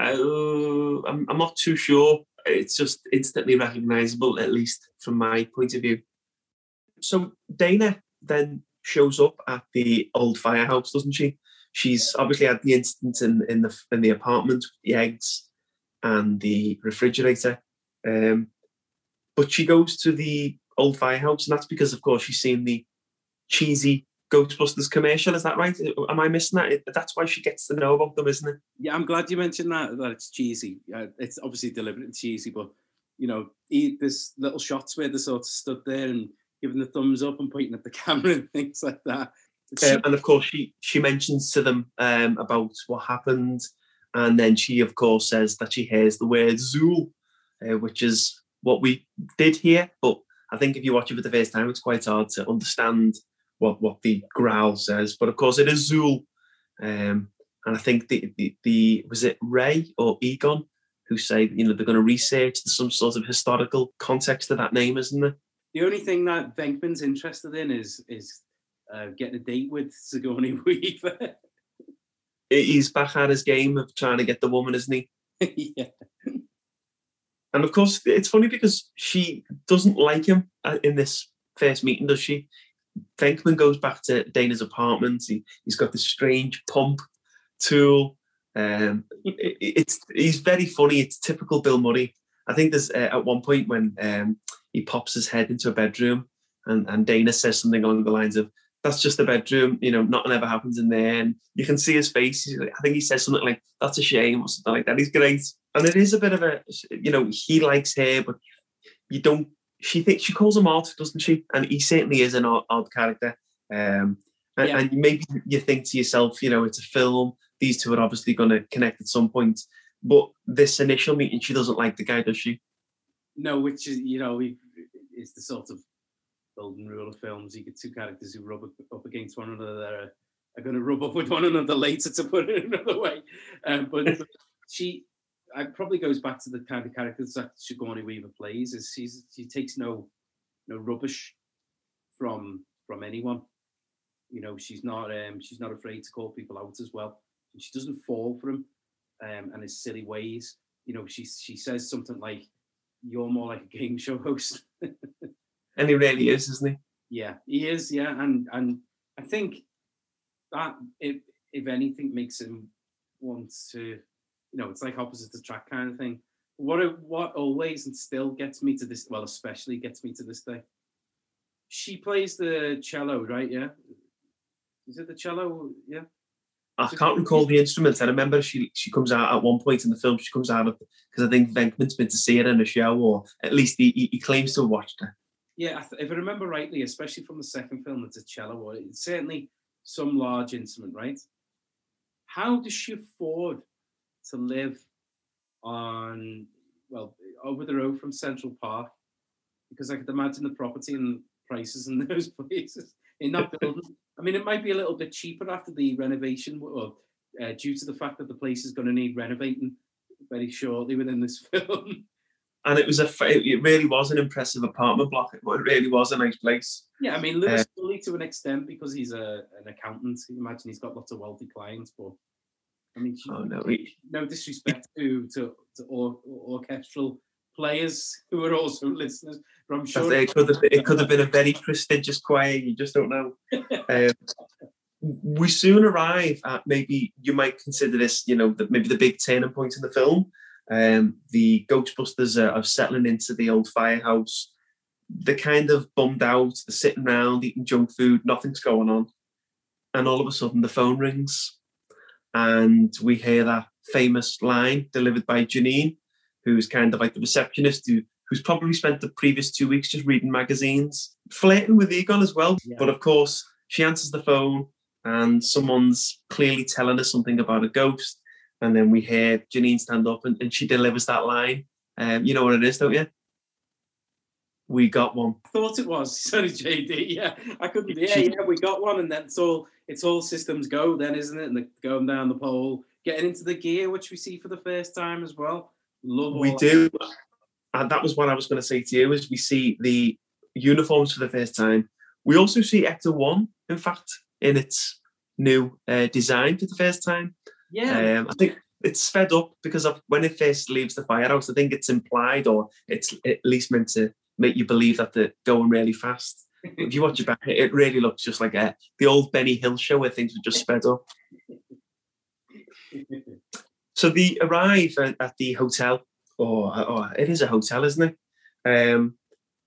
Speaker 2: Uh, I'm, I'm not too sure. It's just instantly recognizable, at least from my point of view. So Dana then shows up at the old firehouse, doesn't she? She's obviously had the incident in, in the in the apartment, the eggs and the refrigerator. Um, but she goes to the old firehouse, and that's because, of course, she's seen the cheesy Ghostbusters commercial. Is that right? Am I missing that? That's why she gets to know about them, isn't it?
Speaker 3: Yeah, I'm glad you mentioned that. That it's cheesy. Uh, it's obviously deliberately cheesy, but you know, he, there's little shots where they sort of stood there and giving the thumbs up and pointing at the camera and things like that.
Speaker 2: Um, and of course, she she mentions to them um, about what happened, and then she, of course, says that she hears the word "Zuul," uh, which is what we did hear. But I think if you watch it for the first time, it's quite hard to understand what what the growl says. But of course, it is Zuul, um, and I think the, the the was it Ray or Egon who say you know they're going to research some sort of historical context to that name, isn't there?
Speaker 3: The only thing that Venkman's interested in is is uh, getting a date with Sigourney Weaver.
Speaker 2: He's back at his game of trying to get the woman, isn't he?
Speaker 3: yeah.
Speaker 2: And of course, it's funny because she doesn't like him in this first meeting, does she? Venkman goes back to Dana's apartment. He, he's got this strange pump tool. Um, it, it's he's very funny. It's typical Bill Murray. I think there's uh, at one point when um, he pops his head into a bedroom, and, and Dana says something along the lines of, "That's just a bedroom. You know, nothing ever happens in there." And you can see his face. Like, I think he says something like, "That's a shame" or something like that. He's great, and it is a bit of a, you know, he likes her, but you don't she thinks she calls him odd, doesn't she? And he certainly is an odd, odd character. Um, and,
Speaker 3: Yeah.
Speaker 2: and maybe you think to yourself, you know, it's a film. These two are obviously going to connect at some point. But this initial meeting, she doesn't like the guy, does she?
Speaker 3: No, which is you know is the sort of golden rule of films. You get two characters who rub up- against one another that are, are going to rub up with one another later, to put it another way. Um, but she, it probably goes back to the kind of characters that Sigourney Weaver plays. Is she's she takes no no rubbish from from anyone. You know, she's not um, she's not afraid to call people out as well. And she doesn't fall for him um, and his silly ways. You know, she she says something like, "You're more like a game show host."
Speaker 2: And he really is, isn't he?
Speaker 3: yeah, he is. Yeah, and and I think that if if anything makes him want to, you know, it's like opposite attract kind of thing. What what always and still gets me to this, well, especially gets me to this day. She plays the cello, right? Yeah. Is it the cello? Yeah.
Speaker 2: I can't recall the instruments. I remember she she comes out at one point in the film. She comes out of because I think Venkman's been to see her in a show, or at least he, he, claims to have watched her.
Speaker 3: Yeah, if I remember rightly, especially from the second film, it's a cello, or it's certainly some large instrument, right? How does she afford to live on, well, over the road from Central Park? Because I could imagine the property and prices in those places in that building. I mean, it might be a little bit cheaper after the renovation, or uh, due to the fact that the place is going to need renovating very shortly within this film.
Speaker 2: And it was a it really was an impressive apartment block. It really was a nice place.
Speaker 3: Yeah, I mean Louis Tully to an extent because he's a an accountant. You imagine he's got lots of wealthy clients, but I mean, she-
Speaker 2: Oh no, he,
Speaker 3: no disrespect to to, to or, orchestral players who are also listeners, sure
Speaker 2: it could have it could have been a very prestigious choir. You just don't know. Um, we soon arrive at maybe you might consider this, you know, the, maybe the big turning point in the film. Um, the Ghostbusters are, are settling into the old firehouse. They're kind of bummed out. They're sitting around eating junk food. Nothing's going on, and all of a sudden the phone rings, and we hear that famous line delivered by Janine, who's kind of like the receptionist who who's probably spent the previous two weeks just reading magazines, flirting with Egon as well.
Speaker 3: Yeah.
Speaker 2: But of course, she answers the phone and someone's clearly telling her something about a ghost. And then we hear Janine stand up and, and she delivers that line. Um, you know what it is, don't you? We got one.
Speaker 3: I thought it was. Sorry, JD. Yeah, I couldn't. Yeah, yeah, we got one, and then it's all it's all systems go, then, isn't it? And the, going down the pole, getting into the gear, which we see for the first time as well. Love
Speaker 2: We do. And that was what I was going to say to you is we see the uniforms for the first time. We also see Ecto 1, in fact, in its new uh, design for the first time.
Speaker 3: Yeah,
Speaker 2: Um, I think it's sped up because of when it first leaves the firehouse. I think it's implied, or it's at least meant to make you believe that they're going really fast. If you watch it back, it really looks just like a, the old Benny Hill show where things were just sped up. So they arrive at, at the hotel, or, or it is a hotel, isn't it? Um,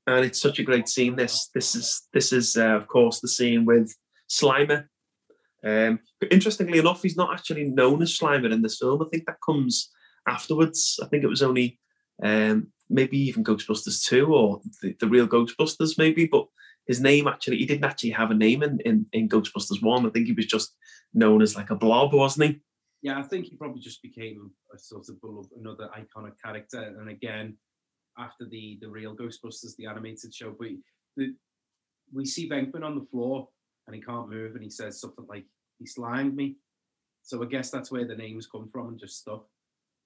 Speaker 2: and it's such a great scene. This this is this is uh, of course the scene with Slimer. Um, but interestingly enough, he's not actually known as Slimer in this film. I think that comes afterwards. I think it was only um, maybe even Ghostbusters two or the, the real Ghostbusters maybe, but his name actually he didn't actually have a name in, in in Ghostbusters one. I think he was just known as like a blob, wasn't he?
Speaker 3: Yeah. I think he probably just became a sort of bull of another iconic character. And again, after the the real Ghostbusters, the animated show, but the, we see Venkman on the floor and he can't move, and he says something like, "He slimed me." So I guess that's where the names come from and just stuff.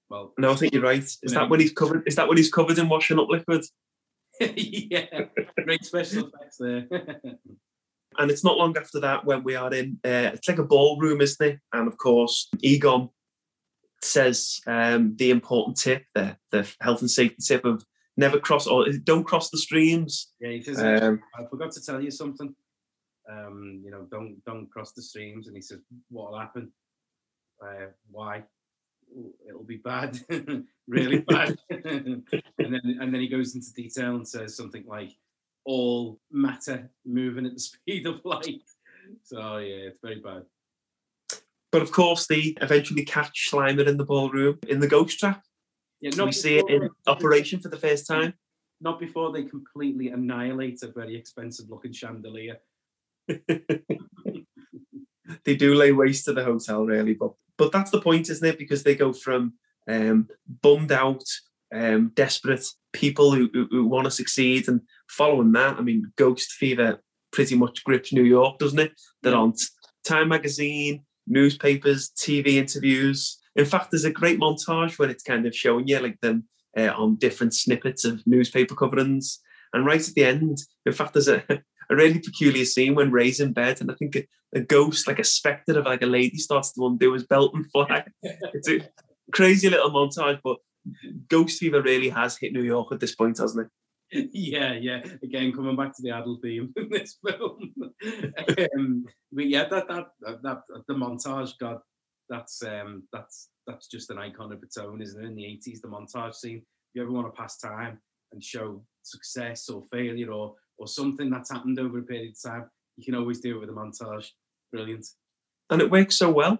Speaker 3: Well,
Speaker 2: No, I think you're right. Is that when he's covered? Is that when he's covered in washing up liquid?
Speaker 3: yeah, great special effects there.
Speaker 2: And it's not long after that when we are in, uh, it's like a ballroom, isn't it? And of course, Egon says um, the important tip, the, the health and safety tip of never cross or don't cross the streams.
Speaker 3: yeah, he says,
Speaker 2: Um,
Speaker 3: I forgot to tell you something. Um, you know, don't don't cross the streams. And he says, what'll happen? Uh, why? "Ooh, It'll be bad, really bad. and then and then he goes into detail and says something like, all matter moving at the speed of light. So yeah, it's very bad.
Speaker 2: But of course, they eventually catch Slimer in the ballroom in the ghost trap.
Speaker 3: Yeah,
Speaker 2: we see it in operation for the first time.
Speaker 3: Not before they completely annihilate a very expensive looking chandelier.
Speaker 2: they do lay waste to the hotel, really. But but that's the point, isn't it? Because they go from um, bummed out, um, desperate people who, who, who want to succeed, and following that, I mean, Ghost Fever pretty much grips New York, doesn't it? They're on Time Magazine, newspapers, TV interviews. In fact, there's a great montage where it's kind of showing you like them uh, on different snippets of newspaper coverings. And right at the end, in fact, there's a, a really peculiar scene when Ray's in bed, and I think a, a ghost, like a spectre of like a lady, starts to undo his belt and fly. it's a crazy little montage, but Ghost Fever really has hit New York at this point, hasn't it?
Speaker 3: Yeah, yeah. Again, coming back to the adult theme in this film. um, but yeah, that, that that that the montage, God, that's um that's that's just an icon of its own, isn't it? In the eighties, the montage scene. If you ever want to pass time and show success or failure or or something that's happened over a period of time, you can always do it with a montage. Brilliant.
Speaker 2: And it works so well.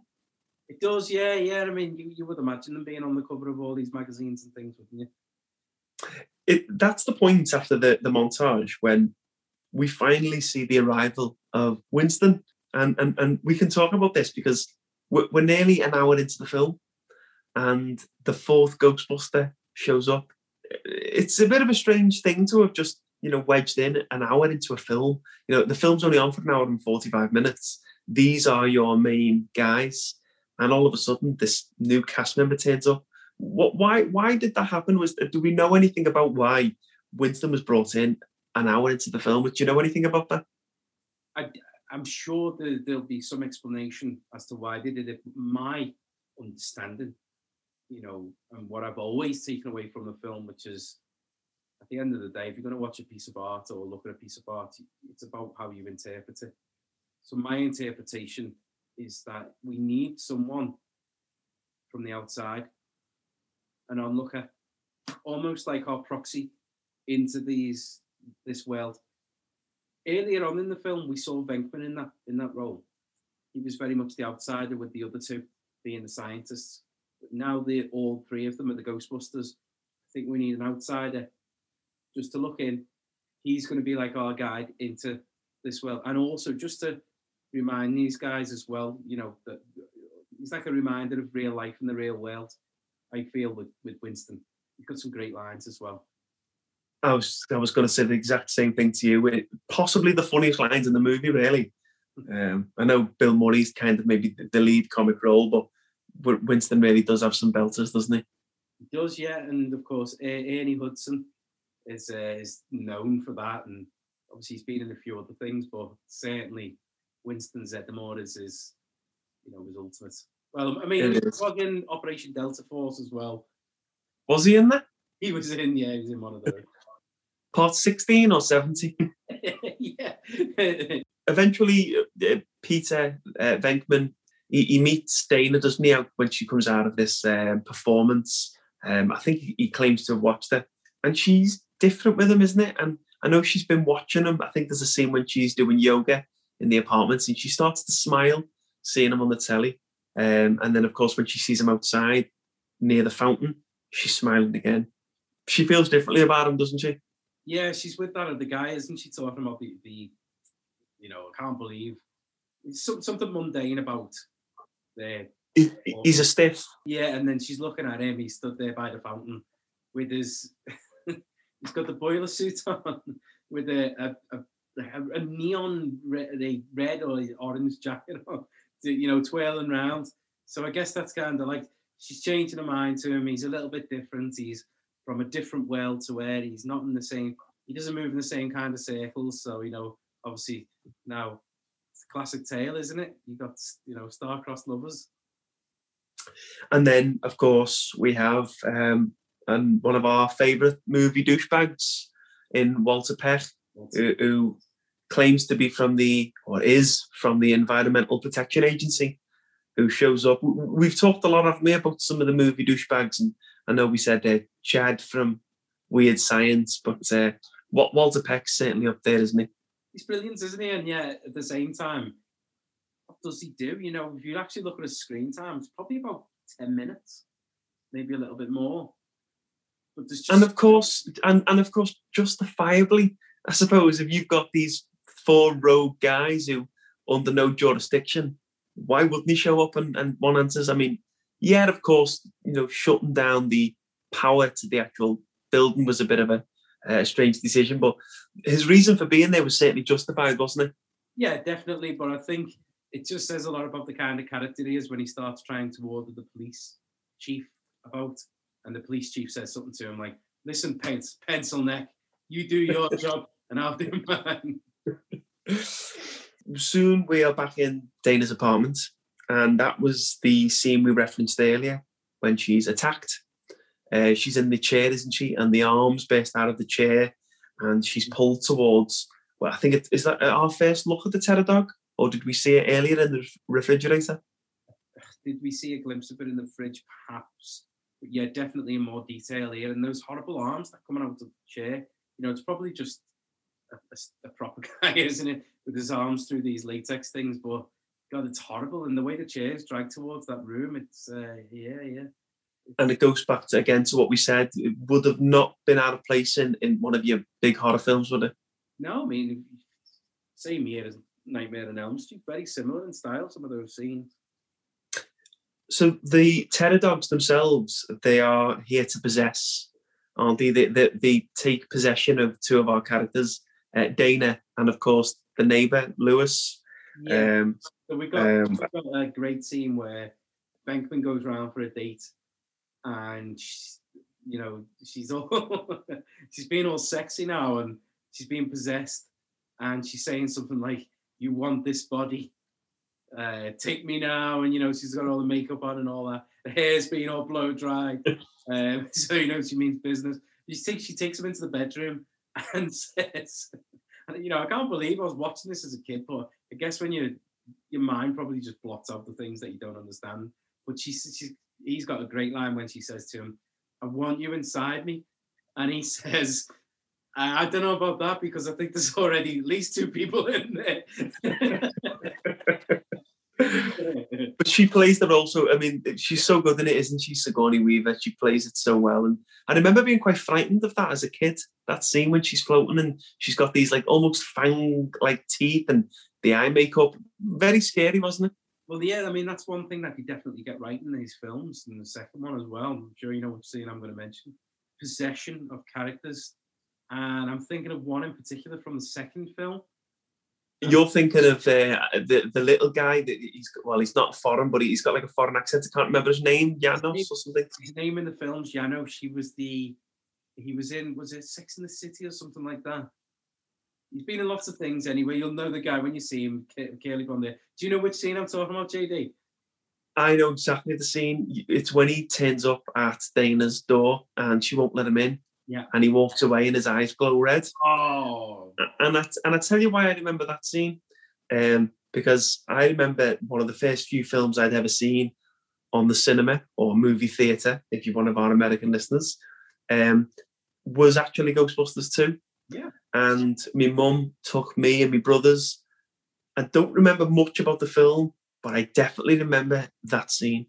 Speaker 3: It does, yeah, yeah. I mean, you, you would imagine them being on the cover of all these magazines and things, wouldn't you?
Speaker 2: It that's the point after the, the montage when we finally see the arrival of Winston. And, and and we can talk about this because we're, we're nearly an hour into the film and the fourth Ghostbuster shows up. It's a bit of a strange thing to have just, you know, wedged in an hour into a film. You know, the film's only on for an hour and 45 minutes. These are your main guys. And all of a sudden, this new cast member turns up. What? Why? Why did that happen? Was do we know anything about why Winston was brought in an hour into the film? Do you know anything about that?
Speaker 3: I, I'm sure there, there'll be some explanation as to why they did it. My understanding, you know, and what I've always taken away from the film, which is at the end of the day, if you're going to watch a piece of art or look at a piece of art, it's about how you interpret it. So my interpretation is that we need someone from the outside, an onlooker, almost like our proxy into these this world earlier on in the film, we saw Venkman in that in that role. He was very much the outsider, with the other two being the scientists. But now they all three of them are the Ghostbusters. I think we need an outsider just to look in. He's going to be like our guide into this world, and also just to remind these guys as well. You know that he's like a reminder of real life in the real world. I feel with with Winston. He's got some great lines as well.
Speaker 2: I was I was going to say the exact same thing to you. It, possibly the funniest lines in the movie, really. Um, I know Bill Murray's kind of maybe the- lead comic role, but Winston really does have some belters, doesn't he?
Speaker 3: He does, yeah, and of course Ernie Hudson is uh, is known for that, and obviously he's been in a few other things, but certainly Winston Zeddemore is his, you know, his ultimate. Well, I mean,
Speaker 2: It
Speaker 3: he
Speaker 2: is.
Speaker 3: was in Operation Delta Force as well.
Speaker 2: Was he in that?
Speaker 3: He was in, yeah, he was in one of those.
Speaker 2: Part 16 or 17?
Speaker 3: yeah,
Speaker 2: Eventually, uh, Peter uh, Venkman, he, he meets Dana, doesn't he, when she comes out of this um, performance. Um, I think he, he claims to have watched her. And she's different with him, isn't it? And I know she's been watching him. I think there's a scene when she's doing yoga in the apartments and she starts to smile, seeing him on the telly. Um, and then, of course, when she sees him outside near the fountain, she's smiling again. She feels differently about him, doesn't she?
Speaker 3: yeah, she's with that other guy, isn't she? Talking about the, the you know, I can't believe it's some, something mundane about the
Speaker 2: He- He's a stiff.
Speaker 3: Yeah, and then she's looking at him. He stood there by the fountain with his. he's got the boiler suit on with a a, a, a neon red, a red or orange jacket on, you know, twirling round. So I guess that's kind of like she's changing her mind to him. He's a little bit different. He's from a different world to where he's not in the same. he doesn't move in the same kind of circles. So you know, obviously now it's a classic tale, isn't it? You got you know star-crossed lovers.
Speaker 2: And then, of course, we have um, and one of our favourite movie douchebags in Walter Peck, who, who claims to be from the or is from the Environmental Protection Agency, who shows up. We've talked a lot of me about some of the movie douchebags, and I know we said uh, Chad from Weird Science, but uh, what Walter Peck's certainly up there, isn't he?
Speaker 3: He's brilliant, isn't he? And yeah, at the same time, what does he do? You know, if you actually look at his screen time, it's probably about 10 minutes, maybe a little bit more.
Speaker 2: But just... And of course, and, and of course, justifiably, I suppose, if you've got these four rogue guys who under no jurisdiction, why wouldn't he show up and, and one answers? I mean, yeah, of course, you know, shutting down the power to the actual building was a bit of a, a strange decision, but his reason for being there was certainly justified, wasn't it?
Speaker 3: Yeah, definitely. But I think it just says a lot about the kind of character he is when he starts trying to order the police chief about, and the police chief says something to him like, "Listen, pencil, pencil neck, you do your job, and I'll do mine."
Speaker 2: Soon we are back in Dana's apartment, and that was the scene we referenced earlier when she's attacked. Uh, she's in the chair, isn't she? And the arms burst out of the chair, and she's pulled towards. Well, I think it is that our first look at the terror dog or did we see it earlier in the refrigerator?
Speaker 3: Did we see a glimpse of it in the fridge? Perhaps. But yeah, definitely in more detail here. And those horrible arms that coming out of the chair. You know, it's probably just a, a, proper guy, isn't it, with his arms through these latex things. But God, it's horrible. And the way the chair is dragged towards that room, it's uh, yeah, yeah.
Speaker 2: And it goes back to again to what we said. It would have not been out of place in, in one of your big horror films, would it?
Speaker 3: No, I mean, same year as Nightmare on Elm Street, very similar in style, some of those scenes.
Speaker 2: So the terror dogs themselves, they are here to possess, aren't they? They, they, they take possession of two of our characters, uh, Dana and of course the neighbor Louis.
Speaker 3: Yeah. Um, so we got, um, we got a great scene where Venkman goes around for a date, and you know she's all she's being all sexy now, and she's being possessed, and she's saying something like, you want this body. Uh, take me now, and you know she's got all the makeup on and all that. The hair's being all blow dry, um, so you know she means business. She takes she takes him into the bedroom and says, and you know I can't believe I was watching this as a kid, but I guess when you your mind probably just blots out the things that you don't understand. But she, she he's got a great line when she says to him, "I want you inside me," and he says, I, I don't know about that because I think there's already at least two people in there.
Speaker 2: but she plays that also. I mean she's so good in it, isn't she, Sigourney Weaver? She plays it so well. And I remember being quite frightened of that as a kid. That scene when she's floating and she's got these like almost fang like teeth and the eye makeup. Very scary, wasn't it?
Speaker 3: Well, yeah, I mean that's one thing that you definitely get right in these films, and the second one as well. I'm sure you know what scene I'm going to mention. Possession of characters and I'm thinking of one in particular from the second film.
Speaker 2: You're thinking of uh, the the little guy that he's well, he's not foreign, but he's got like a foreign accent. I can't remember his name, Janosz or something.
Speaker 3: His name in the film's Janosz. He was the he was in was it Sex in the City or something like that. He's been in lots of things anyway. You'll know the guy when you see him, Curly on there. Do you know which scene I'm talking about, JD?
Speaker 2: I know exactly the scene. It's when he turns up at Dana's door and she won't let him in.
Speaker 3: Yeah.
Speaker 2: And he walks away and his eyes glow red.
Speaker 3: Oh.
Speaker 2: And I, and I tell you why I remember that scene. Um, because I remember one of the first few films I'd ever seen on the cinema or movie theatre, if you're one of our American listeners, um, was actually Ghostbusters 2.
Speaker 3: Yeah.
Speaker 2: And my mum took me and my brothers. I don't remember much about the film, but I definitely remember that scene.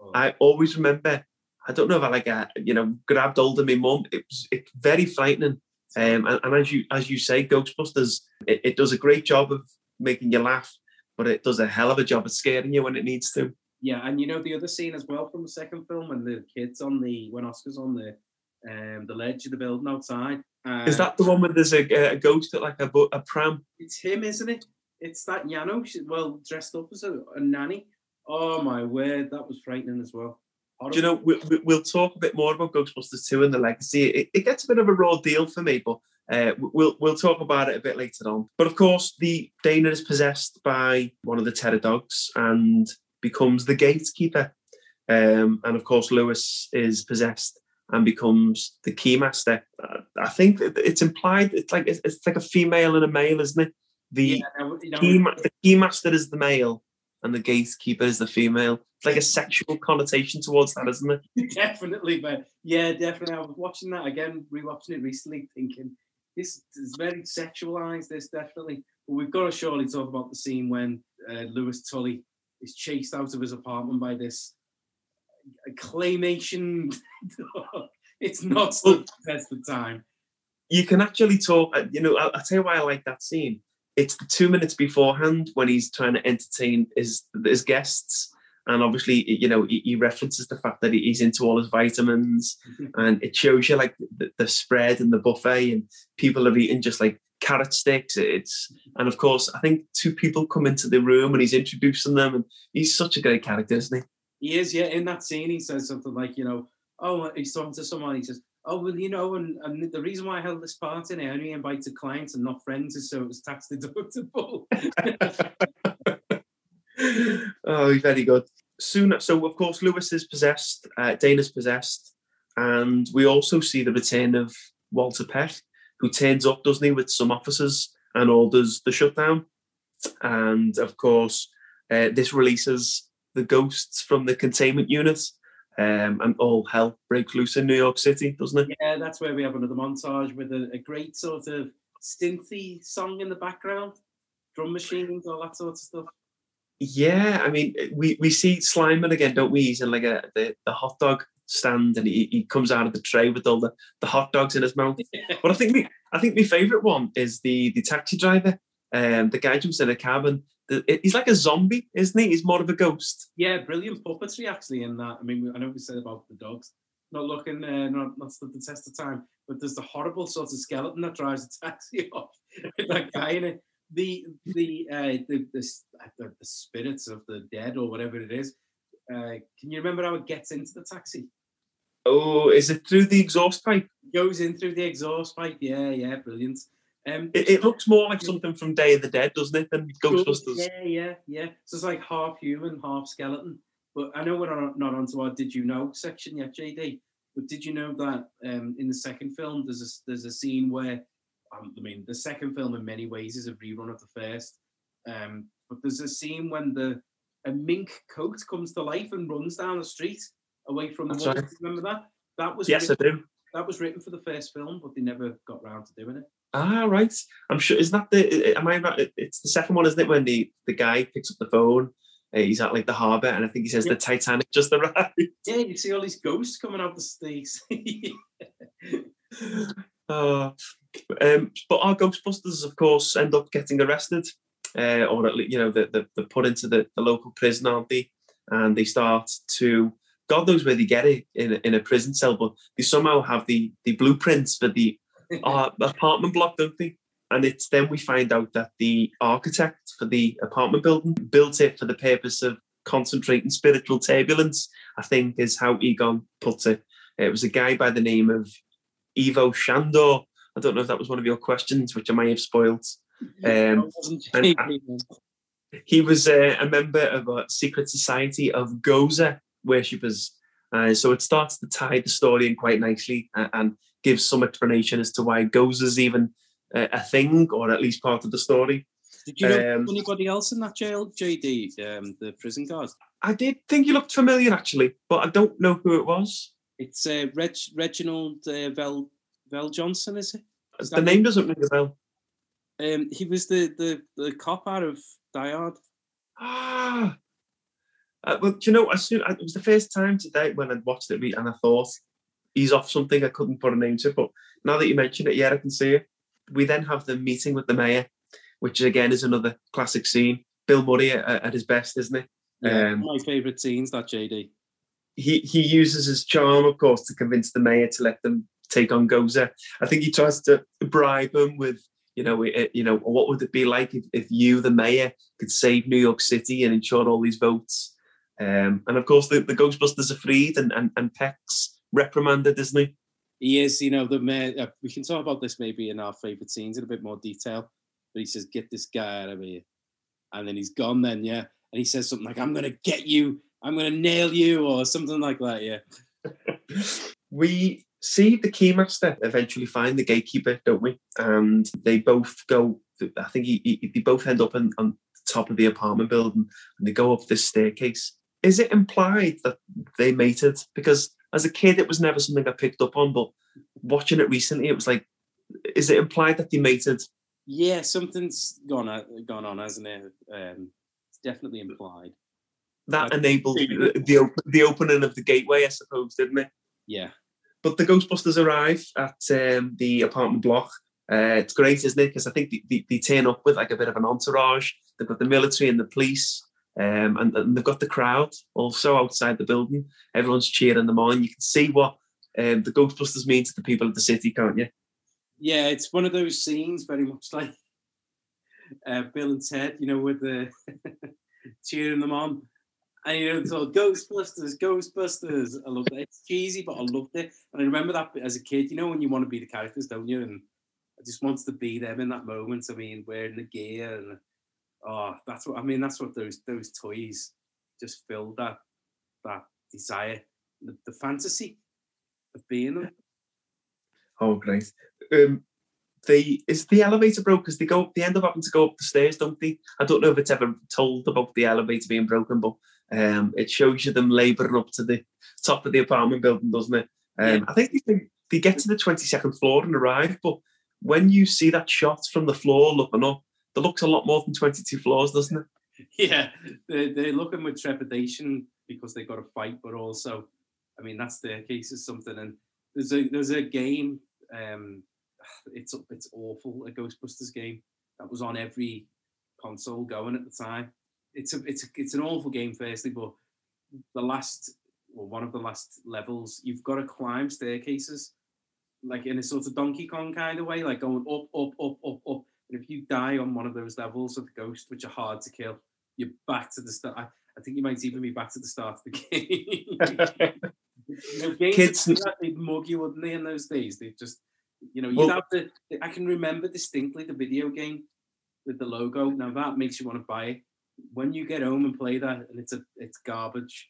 Speaker 2: Oh. I always remember I don't know if I like a, you know grabbed hold of my mum. It was it's very frightening. Um, and, and, as you as you say, Ghostbusters it, it, does a great job of making you laugh, but it does a hell of a job of scaring you when it needs to.
Speaker 3: Yeah, and you know the other scene as well from the second film when the kids on the when Oscar's on the um the ledge of the building outside.
Speaker 2: Uh, Is that the one where there's a, a ghost at like a a pram?
Speaker 3: It's him, isn't it? It's that Yano, well dressed up as a, a nanny. Oh my word, that was frightening as well.
Speaker 2: Do you know, we, will talk a bit more about Ghostbusters 2 and the legacy. It, it, gets a bit of a raw deal for me, but Uh, we'll we'll talk about it a bit later on. But of course, the Dana is possessed by one of the terror dogs and becomes the gatekeeper. Um, and of course, Louis is possessed and becomes the keymaster. I think it's implied. It's like it's, it's, like a female and a male, isn't it? The
Speaker 3: Yeah, you know,
Speaker 2: key, the keymaster is the male, and the gatekeeper is the female. It's like a sexual connotation towards that, isn't it?
Speaker 3: definitely, man. Yeah, definitely. I was watching that again, rewatching it recently, thinking this is very sexualized. This definitely. But we've got to surely talk about the scene when uh, Louis Tully is chased out of his apartment by this claymation dog. It's not the test of time.
Speaker 2: You can actually talk. uh, You know, I'll, I'll tell you why I like that scene. It's the two minutes beforehand when he's trying to entertain his his guests, and obviously, you know, he, he references the fact that he- he's into all his vitamins, mm-hmm. and it shows you like the, the spread and the buffet, and people are eating just like carrot sticks. It's and of course, I think two people come into the room and he's introducing them, and he's such a great character, isn't he?
Speaker 3: He is, yeah. In that scene, he says something like, you know, oh, he's talking to someone. He says, oh, well, you know, and, and the reason why I held this party, I only invited clients and not friends, is so it was tax deductible.
Speaker 2: oh, very good. Soon, so of course, Louis is possessed, uh, Dana's possessed, and we also see the return of Walter Peck, who turns up, doesn't he, with some officers and orders the shutdown. And of course, uh, this releases the ghosts from the containment unit, um, and all hell breaks loose in New York City, doesn't it?
Speaker 3: yeah, that's where we have another montage with a, a great sort of synthy song in the background, drum machines, all that sort of stuff.
Speaker 2: Yeah, I mean, we, we see Slimer again, don't we? He's in like a the, the hot dog stand, and he, he comes out of the tray with all the, the hot dogs in his mouth. But I think me, I think my favourite one is the the taxi driver. Um, the guy jumps in a cab and the, he's like a zombie, isn't he? He's more of a ghost.
Speaker 3: Yeah, brilliant puppetry actually in that. I mean, I know we said about the dogs not looking, uh, not not stood the test of time, but there's the horrible sort of skeleton that drives the taxi off with that guy in it. The the uh, the, the the the spirits of the dead or whatever it is. Uh, can you remember how it gets into the taxi?
Speaker 2: Oh, is it through the exhaust pipe?
Speaker 3: Goes in through the exhaust pipe. Yeah, yeah, brilliant. Um,
Speaker 2: It, it looks more like something from Day of the Dead, doesn't it, than Ghostbusters?
Speaker 3: Yeah, yeah, yeah. So it's like half human, half skeleton. But I know we're not, not onto our did you know section yet, JD. But did you know that um, in the second film there's a there's a scene where um, I mean the second film in many ways is a rerun of the first. Um, but there's a scene when the a mink coat comes to life and runs down the street away from the wall. Remember that? That was
Speaker 2: Yes, I
Speaker 3: written,
Speaker 2: do.
Speaker 3: that was written for the first film, but they never got round to doing it.
Speaker 2: Ah, right. I'm sure. Isn't that the? Am I right? It's the second one, isn't it? When the the guy picks up the phone, uh, he's at like the harbour, and I think he says
Speaker 3: Yeah.
Speaker 2: the Titanic just arrived.
Speaker 3: Yeah, you see all these ghosts coming out the streets.
Speaker 2: Uh, um, but our Ghostbusters, of course, end up getting arrested, uh, or at least you know they're, they're, they're put into the, the local prison, aren't they? And they start to God knows where they get it in a, in a prison cell, but they somehow have the the blueprints for the uh, apartment block, don't they? And it's then we find out that the architect for the apartment building built it for the purpose of concentrating spiritual turbulence. I think is how Egon puts it. It was a guy by the name of Ivo Shandor. I don't know if that was one of your questions, which I may have spoiled. Um, and- he was uh, a member of a secret society of Gozer worshippers. Uh, so it starts to tie the story in quite nicely and, and gives some explanation as to why Gozer's even uh, a thing, or at least part of the story.
Speaker 3: Did you know
Speaker 2: Um,
Speaker 3: anybody else in that jail, JD, um, the prison guard?
Speaker 2: I did think you looked familiar actually, but I don't know who it was.
Speaker 3: It's uh, Reg, Reginald uh, Vel, VelJohnson, is it? Is
Speaker 2: The name doesn't ring a bell.
Speaker 3: Um, he was the, the, the cop out of Die Hard.
Speaker 2: Ah, uh, well, do you know, as soon it was the first time today when I watched it, and I thought he's off something. I couldn't put a name to it, but now that you mention it, yeah, I can see it. We then have the meeting with the mayor, which again is another classic scene. Bill Murray at, at his best, isn't it?
Speaker 3: Yeah,
Speaker 2: Um,
Speaker 3: my favourite scenes, that JD.
Speaker 2: He he uses his charm, of course, to convince the mayor to let them take on Gozer. I think he tries to bribe him with, you know, it, you know, what would it be like if, if you, the mayor, could save New York City and ensure all these votes? Um, and of course, the, the Ghostbusters are freed and, and, and Peck's reprimanded, isn't he?
Speaker 3: he is, you know, the man. Uh, we can talk about this maybe in our favourite scenes in a bit more detail. But he says, "Get this guy out of here," and then he's gone. Then yeah, and he says something like, "I'm gonna get you. I'm gonna nail you," or something like that. Yeah.
Speaker 2: we see the keymaster eventually find the gatekeeper, don't we? And they both go. I think he, he, they both end up on, on the top of the apartment building, and they go up this staircase. Is it implied that they mated? Because as a kid, it was never something I picked up on, but watching it recently, it was like, is it implied that they mated?
Speaker 3: Yeah, something's gone on, gone on, hasn't it? Um, it's definitely implied.
Speaker 2: That enabled the, the the opening of the gateway, I suppose, didn't it?
Speaker 3: Yeah.
Speaker 2: But the Ghostbusters arrive at um, the apartment block. Uh, it's great, isn't it? Because I think they, they, they, turn up with like a bit of an entourage. They've got the military and the police. Um, and, and, they've got the crowd also outside the building. Everyone's cheering them on. You can see what um, the Ghostbusters mean to the people of the city, can't you?
Speaker 3: Yeah, it's one of those scenes very much like uh, Bill and Ted, you know, with the cheering them on. And you know, it's all Ghostbusters, Ghostbusters. I love it. It's cheesy, but I loved it. And I remember that as a kid, you know, when you want to be the characters, don't you? And I just wanted to be them in that moment. I mean, wearing the gear and oh, that's what I mean. That's what those those toys just filled that that desire, the, the fantasy of being them.
Speaker 2: Oh, great. Um, they is the elevator broke because they go they end up having to go up the stairs, don't they? I don't know if it's ever told about the elevator being broken, but um, it shows you them labouring up to the top of the apartment building, doesn't it? Um, yeah. I think they, they get to the 22nd floor and arrive, but when you see that shot from the floor looking up, there looks a lot more than 22 floors, doesn't it?
Speaker 3: Yeah, they're, they're looking with trepidation because they've got to fight, but also, I mean, that staircase is something. And there's a there's a game, um, it's it's awful, a Ghostbusters game that was on every console going at the time. It's a it's a, it's an awful game, firstly, but the last or one of the last levels, you've got to climb staircases, like in a sort of Donkey Kong kind of way, like going up, up, up, up, up and if you die on one of those levels of the ghost, which are hard to kill, you're back to the start. I, I think you might even be back to the start of the game. you know, Kids, they'd mug you, wouldn't they? In those days, they just, you know, you'd well, have to. I can remember distinctly the video game with the logo. Now that makes you want to buy it. When you get home and play that, and it's a, it's garbage.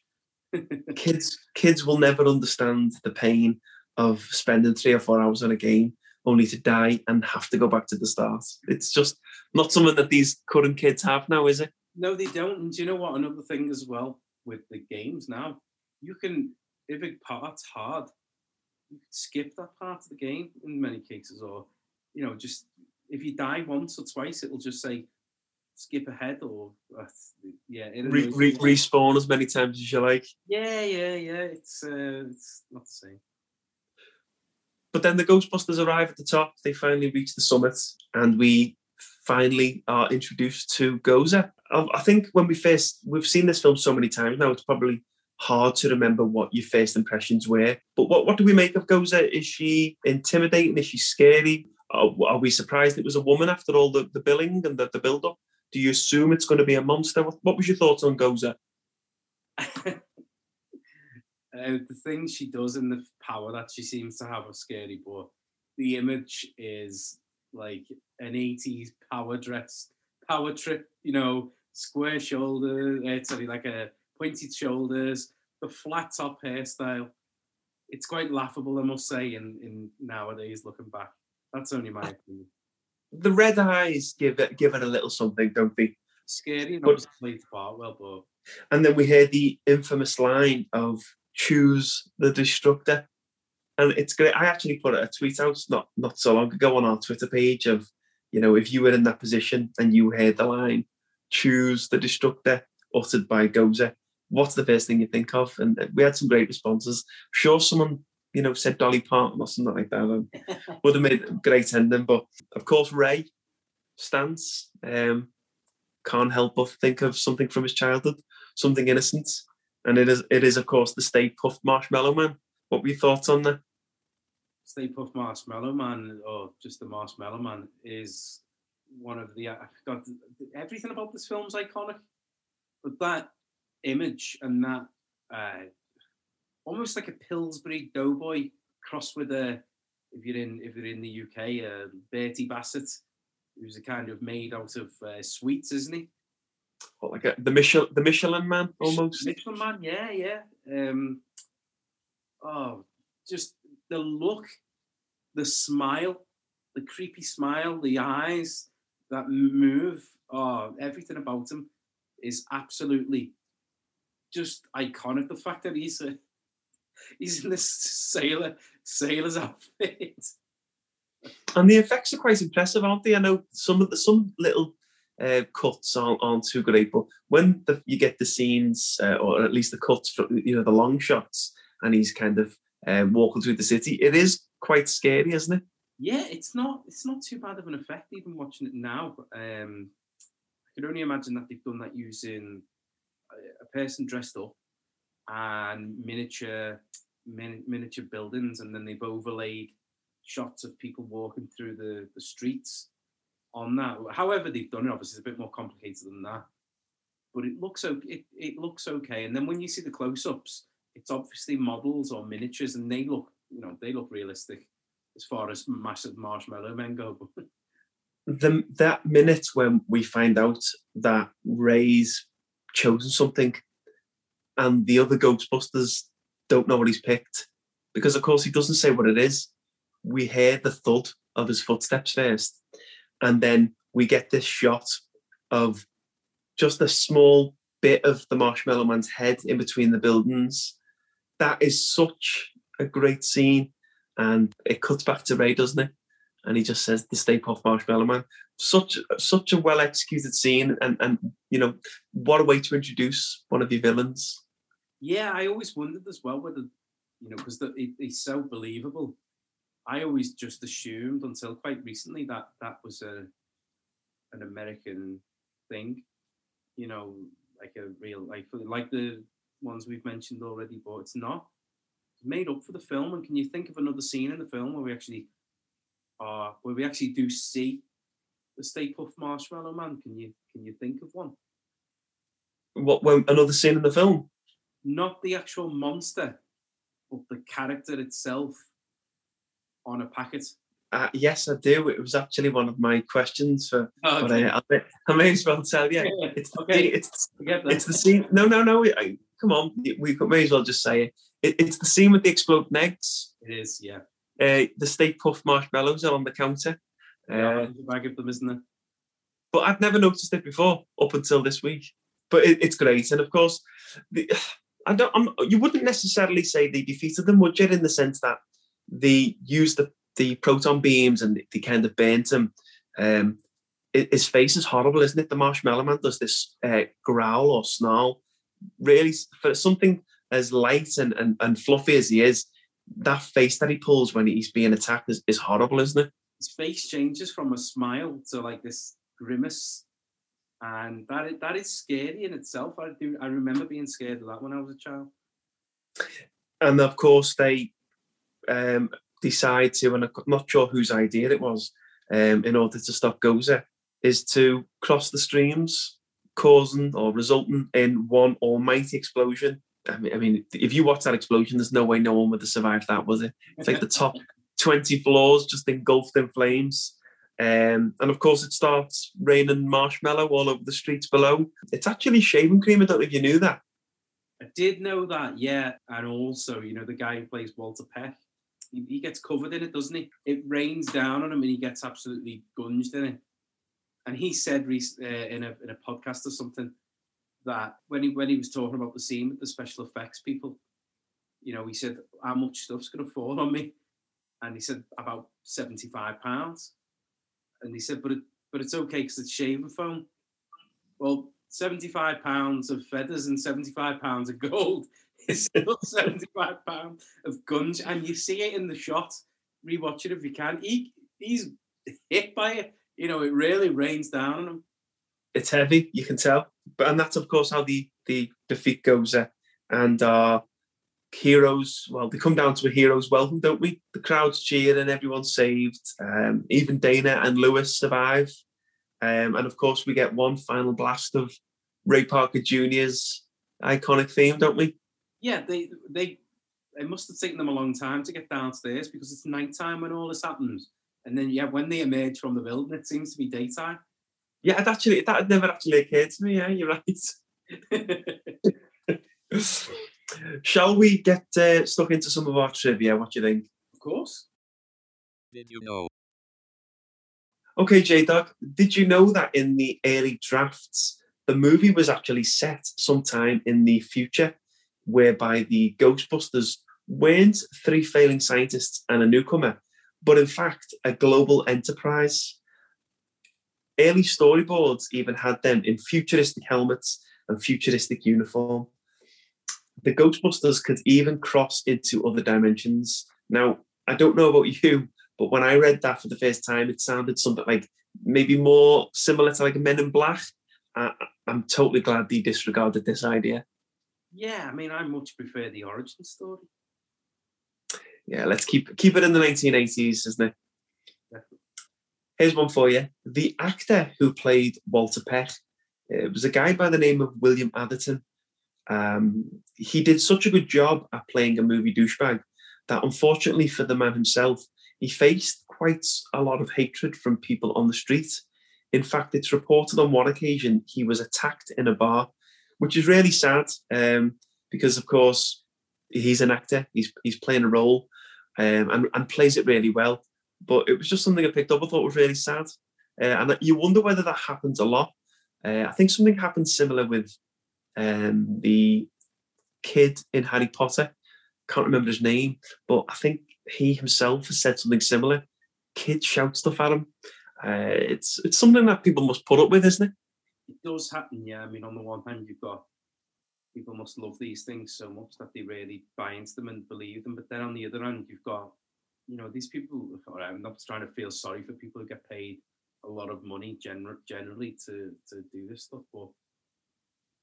Speaker 2: kids, kids will never understand the pain of spending three or four hours on a game only to die and have to go back to the start. It's just not something that these current kids have now, is it?
Speaker 3: No, they don't. And do you know what? Another thing as well with the games now, you can, if a part's hard, you can skip that part of the game in many cases, or, you know, just if you die once or twice, it'll just say skip ahead or, uh, yeah.
Speaker 2: Re- re- respawn as many times as you like.
Speaker 3: Yeah, yeah, yeah. It's, uh, it's not the same.
Speaker 2: But then the Ghostbusters arrive at the top. They finally reach the summit, and we finally are introduced to Gozer. Um, I think when we first we've seen this film so many times now, it's probably hard to remember what your first impressions were. But what, what do we make of Gozer? Is she intimidating? Is she scary? Are, are we surprised it was a woman after all the, the billing and the, the build up? Do you assume it's going to be a monster? What, what was your thoughts on Gozer?
Speaker 3: Uh, the things she does and the power that she seems to have are scary, but the image is like an 80s power dress, power trip, you know, square shoulders, uh, sorry, like a pointed shoulders, the flat top hairstyle. It's quite laughable, I must say, in, in nowadays looking back. That's only my opinion.
Speaker 2: The red eyes give it give it a little something, don't they?
Speaker 3: Scary, the part well, but
Speaker 2: and then we hear the infamous line of choose the destructor. And it's great. I actually put a tweet out not not so long ago on our Twitter page of, you know, if you were in that position and you heard the line, choose the destructor uttered by Gozer, what's the first thing you think of? And we had some great responses. I'm sure someone, you know, said Dolly Parton or something like that. would have made a great ending. But of course, Ray Stantz um, can't help but think of something from his childhood, something innocent and it is it is of course the Stay Puft Marshmallow Man. What were your thoughts on that?
Speaker 3: Stay Puft Marshmallow Man, or just the Marshmallow Man, is one of the. I forgot everything about this film's iconic, but that image and that uh, almost like a Pillsbury Doughboy crossed with a if you're in if you're in the UK, uh, Bertie Bassett, who's a kind of made out of uh, sweets, isn't he?
Speaker 2: What, like a, the Michelin, the Michelin man, almost.
Speaker 3: Michelin man, yeah, yeah. Um, oh, just the look, the smile, the creepy smile, the eyes that move. Oh, everything about him is absolutely just iconic. The fact that he's a, he's in this sailor sailor's outfit.
Speaker 2: And the effects are quite impressive, aren't they? I know some of the some little uh, cuts aren't, aren't too great, but when the, you get the scenes, uh, or at least the cuts, from, you know, the long shots, and he's kind of um, walking through the city, it is quite scary, isn't it?
Speaker 3: Yeah, it's not. It's not too bad of an effect even watching it now. Um, I can only imagine that they've done that using a, a person dressed up and miniature min, miniature buildings, and then they've overlaid shots of people walking through the, the streets on that. However, they've done it, obviously, it's a bit more complicated than that. But it looks okay. It, it looks okay. And then when you see the close-ups, it's obviously models or miniatures, and they look, you know, they look realistic as far as massive marshmallow men go.
Speaker 2: the that minute when we find out that Ray's chosen something, and the other Ghostbusters don't know what he's picked, because of course he doesn't say what it is. We hear the thud of his footsteps first, and then we get this shot of just a small bit of the Marshmallow Man's head in between the buildings. That is such a great scene, and it cuts back to Ray, doesn't it? And he just says the Stay Puft Marshmallow Man. Such such a well executed scene, and and you know what a way to introduce one of your villains.
Speaker 3: Yeah, I always wondered as well whether you know because he's so believable I always just assumed until quite recently that that was a an American thing, you know, like a real like like the ones we've mentioned already, but it's not. It's made up for the film. And can you think of another scene in the film where we actually are uh, where we actually do see the Stay Puft Marshmallow Man? Can you can you think of one?
Speaker 2: What when another scene in the film?
Speaker 3: Not the actual monster, but the character itself on a packet?
Speaker 2: Uh, yes, I do. It was actually one of my questions for. Oh, okay. But I, I, may as well tell you. It's the, okay. it's, it's the scene. No, no, no. I, come on, we may as well just say it. it. It's the scene with the exploding eggs.
Speaker 3: It is, yeah.
Speaker 2: Uh, the Stay Puft marshmallows are on the counter.
Speaker 3: Yeah, uh, bag of them, isn't there?
Speaker 2: But I've never noticed it before up until this week. But it, it's great, and of course, the, I don't. I'm, you wouldn't necessarily say they defeated them, would you? In the sense that they use the, the proton beams and they kind of burnt him. Um, his face is horrible, isn't it? The marshmallow man does this uh, growl or snarl. Really, for something as light and, and, and fluffy as he is, that face that he pulls when he's being attacked is, is horrible, isn't it?
Speaker 3: His face changes from a smile to like this grimace, and that is, that is scary in itself. I do I remember being scared of that when I was a child.
Speaker 2: And of course, they um, decide to, and I'm not sure whose idea it was, um, in order to stop Gozer, is to cross the streams, causing or resulting in one almighty explosion. I mean, I mean, if you watch that explosion, there's no way no one would have survived that, was it? It's like the top 20 floors just engulfed in flames. Um, and of course, it starts raining marshmallow all over the streets below. It's actually shaving cream. I don't know if you knew that.
Speaker 3: I did know that, yeah. And also, you know, the guy who plays Walter Peck, he, gets covered in it, doesn't he? It rains down on him and he gets absolutely gunged in it. And he said uh, in a in a podcast or something that when he when he was talking about the scene with the special effects people, you know, he said how much stuff's going to fall on me, and he said about seventy five pounds, and he said, but it, but it's okay because it's shaving foam. Well, seventy five pounds of feathers and seventy five pounds of gold still 75 pounds of guns, and you see it in the shot. Rewatch it if you can. He he's hit by it. You know, it really rains down on him.
Speaker 2: It's heavy, you can tell. But and that's of course how the the defeat goes. Uh, and heroes, well, they come down to a hero's welcome, don't we? The crowd's cheering, everyone's saved. Um, even Dana and Louis survive. Um, and of course, we get one final blast of Ray Parker Jr.'s iconic theme, don't we?
Speaker 3: Yeah, they they it must have taken them a long time to get downstairs because it's nighttime when all this happens. And then yeah, when they emerge from the building, it seems to be daytime.
Speaker 2: Yeah, it actually that had never actually occurred to me. Yeah, you're right. Shall we get uh, stuck into some of our trivia? What do you think?
Speaker 3: Of course.
Speaker 1: Did you know?
Speaker 2: Okay, J Dog, did you know that in the early drafts, the movie was actually set sometime in the future, whereby the Ghostbusters weren't three failing scientists and a newcomer, but in fact a global enterprise? Early storyboards even had them in futuristic helmets and futuristic uniform. The Ghostbusters could even cross into other dimensions. Now, I don't know about you, but when I read that for the first time, it sounded something like maybe more similar to like Men in Black. I, I'm totally glad they disregarded this idea.
Speaker 3: Yeah, I mean, I much prefer the origin story.
Speaker 2: Yeah, let's keep keep it in the 1980s, isn't it?
Speaker 3: Definitely.
Speaker 2: Here's one for you. The actor who played Walter Peck it was a guy by the name of William Atherton. Um, he did such a good job at playing a movie douchebag that, unfortunately for the man himself, he faced quite a lot of hatred from people on the street. In fact, it's reported on one occasion he was attacked in a bar, which is really sad um, because, of course, he's an actor. He's he's playing a role um, and and plays it really well. But it was just something I picked up. I thought was really sad, uh, and you wonder whether that happens a lot. Uh, I think something happened similar with um, the kid in Harry Potter. Can't remember his name, but I think he himself has said something similar. Kids shout stuff at him. Uh, it's it's something that people must put up with, isn't it?
Speaker 3: It does happen, yeah. I mean, on the one hand, you've got people must love these things so much that they really buy into them and believe them. But then on the other hand, you've got, you know, these people. All right, I'm not trying to feel sorry for people who get paid a lot of money gener- generally to to do this stuff, but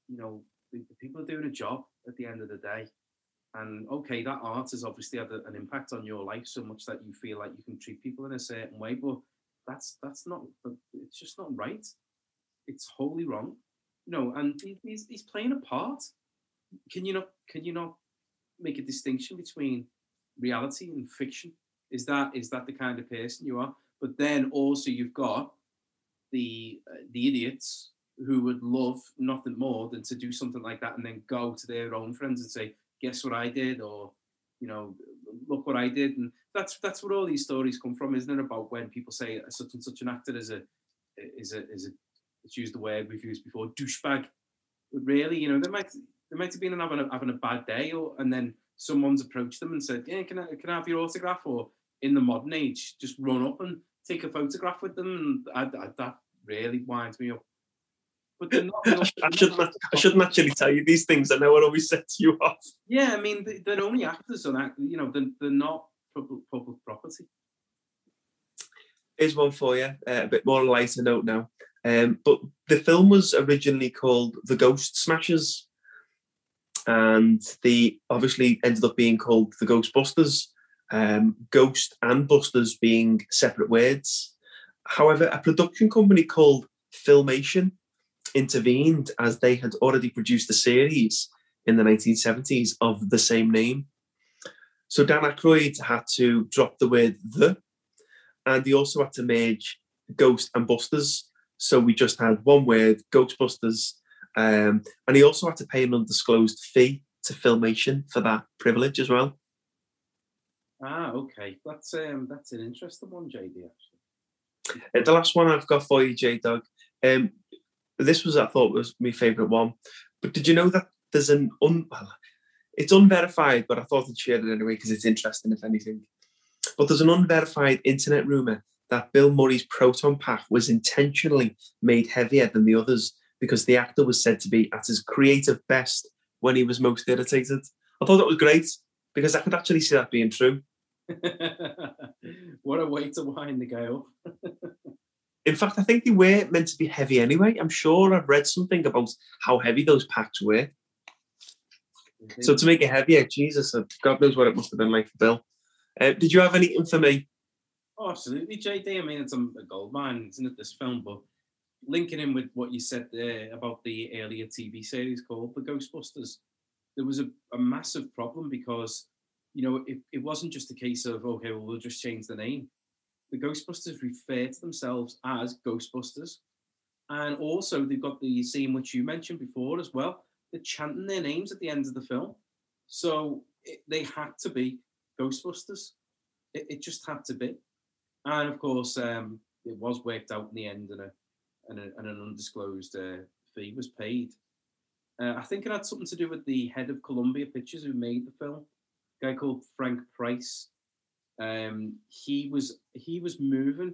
Speaker 3: you know, the, the people are doing a job at the end of the day. And okay, that art has obviously had a, an impact on your life so much that you feel like you can treat people in a certain way, but that's that's not. It's just not right. It's wholly wrong. No, and he's he's playing a part. Can you not? Can you not make a distinction between reality and fiction? Is that is that the kind of person you are? But then also you've got the uh, the idiots who would love nothing more than to do something like that and then go to their own friends and say, "Guess what I did?" or you know, "Look what I did." And that's that's where all these stories come from, isn't it? About when people say such and such an actor is a is a is a let's use the word we've used before, douchebag. But really, you know, they might they might have been having a, having a bad day, or and then someone's approached them and said, "Yeah, can I can I have your autograph?" Or in the modern age, just run up and take a photograph with them. And I, I, that really winds me up. But they're not, they're not-
Speaker 2: I shouldn't I shouldn't actually tell you these things. I know it always sets you off.
Speaker 3: Yeah, I mean, they- they're only actors on act. You know, they're, they're not public, public property.
Speaker 2: Here's one for you, uh, a bit more lighter note now. Um, but the film was originally called The Ghost Smashers, and they obviously ended up being called The Ghostbusters. Um, ghost and Busters being separate words. However, a production company called Filmation intervened as they had already produced a series in the 1970s of the same name. So Dan Aykroyd had to drop the word the, and he also had to merge Ghost and Busters. So we just had one word, Ghostbusters, um, and he also had to pay an undisclosed fee to Filmation for that privilege as well.
Speaker 3: Ah, okay. That's um, that's an interesting one, JD. Actually.
Speaker 2: Uh, the last one I've got for you, J Dog. Um, this was I thought was my favourite one. But did you know that there's an un well, it's unverified, but I thought I'd share it anyway because it's interesting, if anything. But there's an unverified internet rumor that Bill Murray's proton pack was intentionally made heavier than the others because the actor was said to be at his creative best when he was most irritated. I thought that was great because I could actually see that being true.
Speaker 3: what a way to wind the guy up.
Speaker 2: In fact, I think they were meant to be heavy anyway. I'm sure I've read something about how heavy those packs were. So to make it heavier, Jesus, uh, God knows what it must have been like for Bill. Uh, did you have anything for me?
Speaker 3: Oh, absolutely, JD. I mean, it's a, gold mine, isn't it? This film, but linking in with what you said there about the earlier TV series called The Ghostbusters, there was a, a massive problem because you know, it, it wasn't just a case of, okay, well, we'll just change the name. The Ghostbusters refer to themselves as Ghostbusters. And also, they've got the scene which you mentioned before as well. They're chanting their names at the end of the film. So it, they had to be Ghostbusters. It, it, just had to be. And of course, um, it was worked out in the end, and, a, and, a, and an undisclosed uh, fee was paid. Uh, I think it had something to do with the head of Columbia Pictures who made the film, a guy called Frank Price. Um, he was he was moving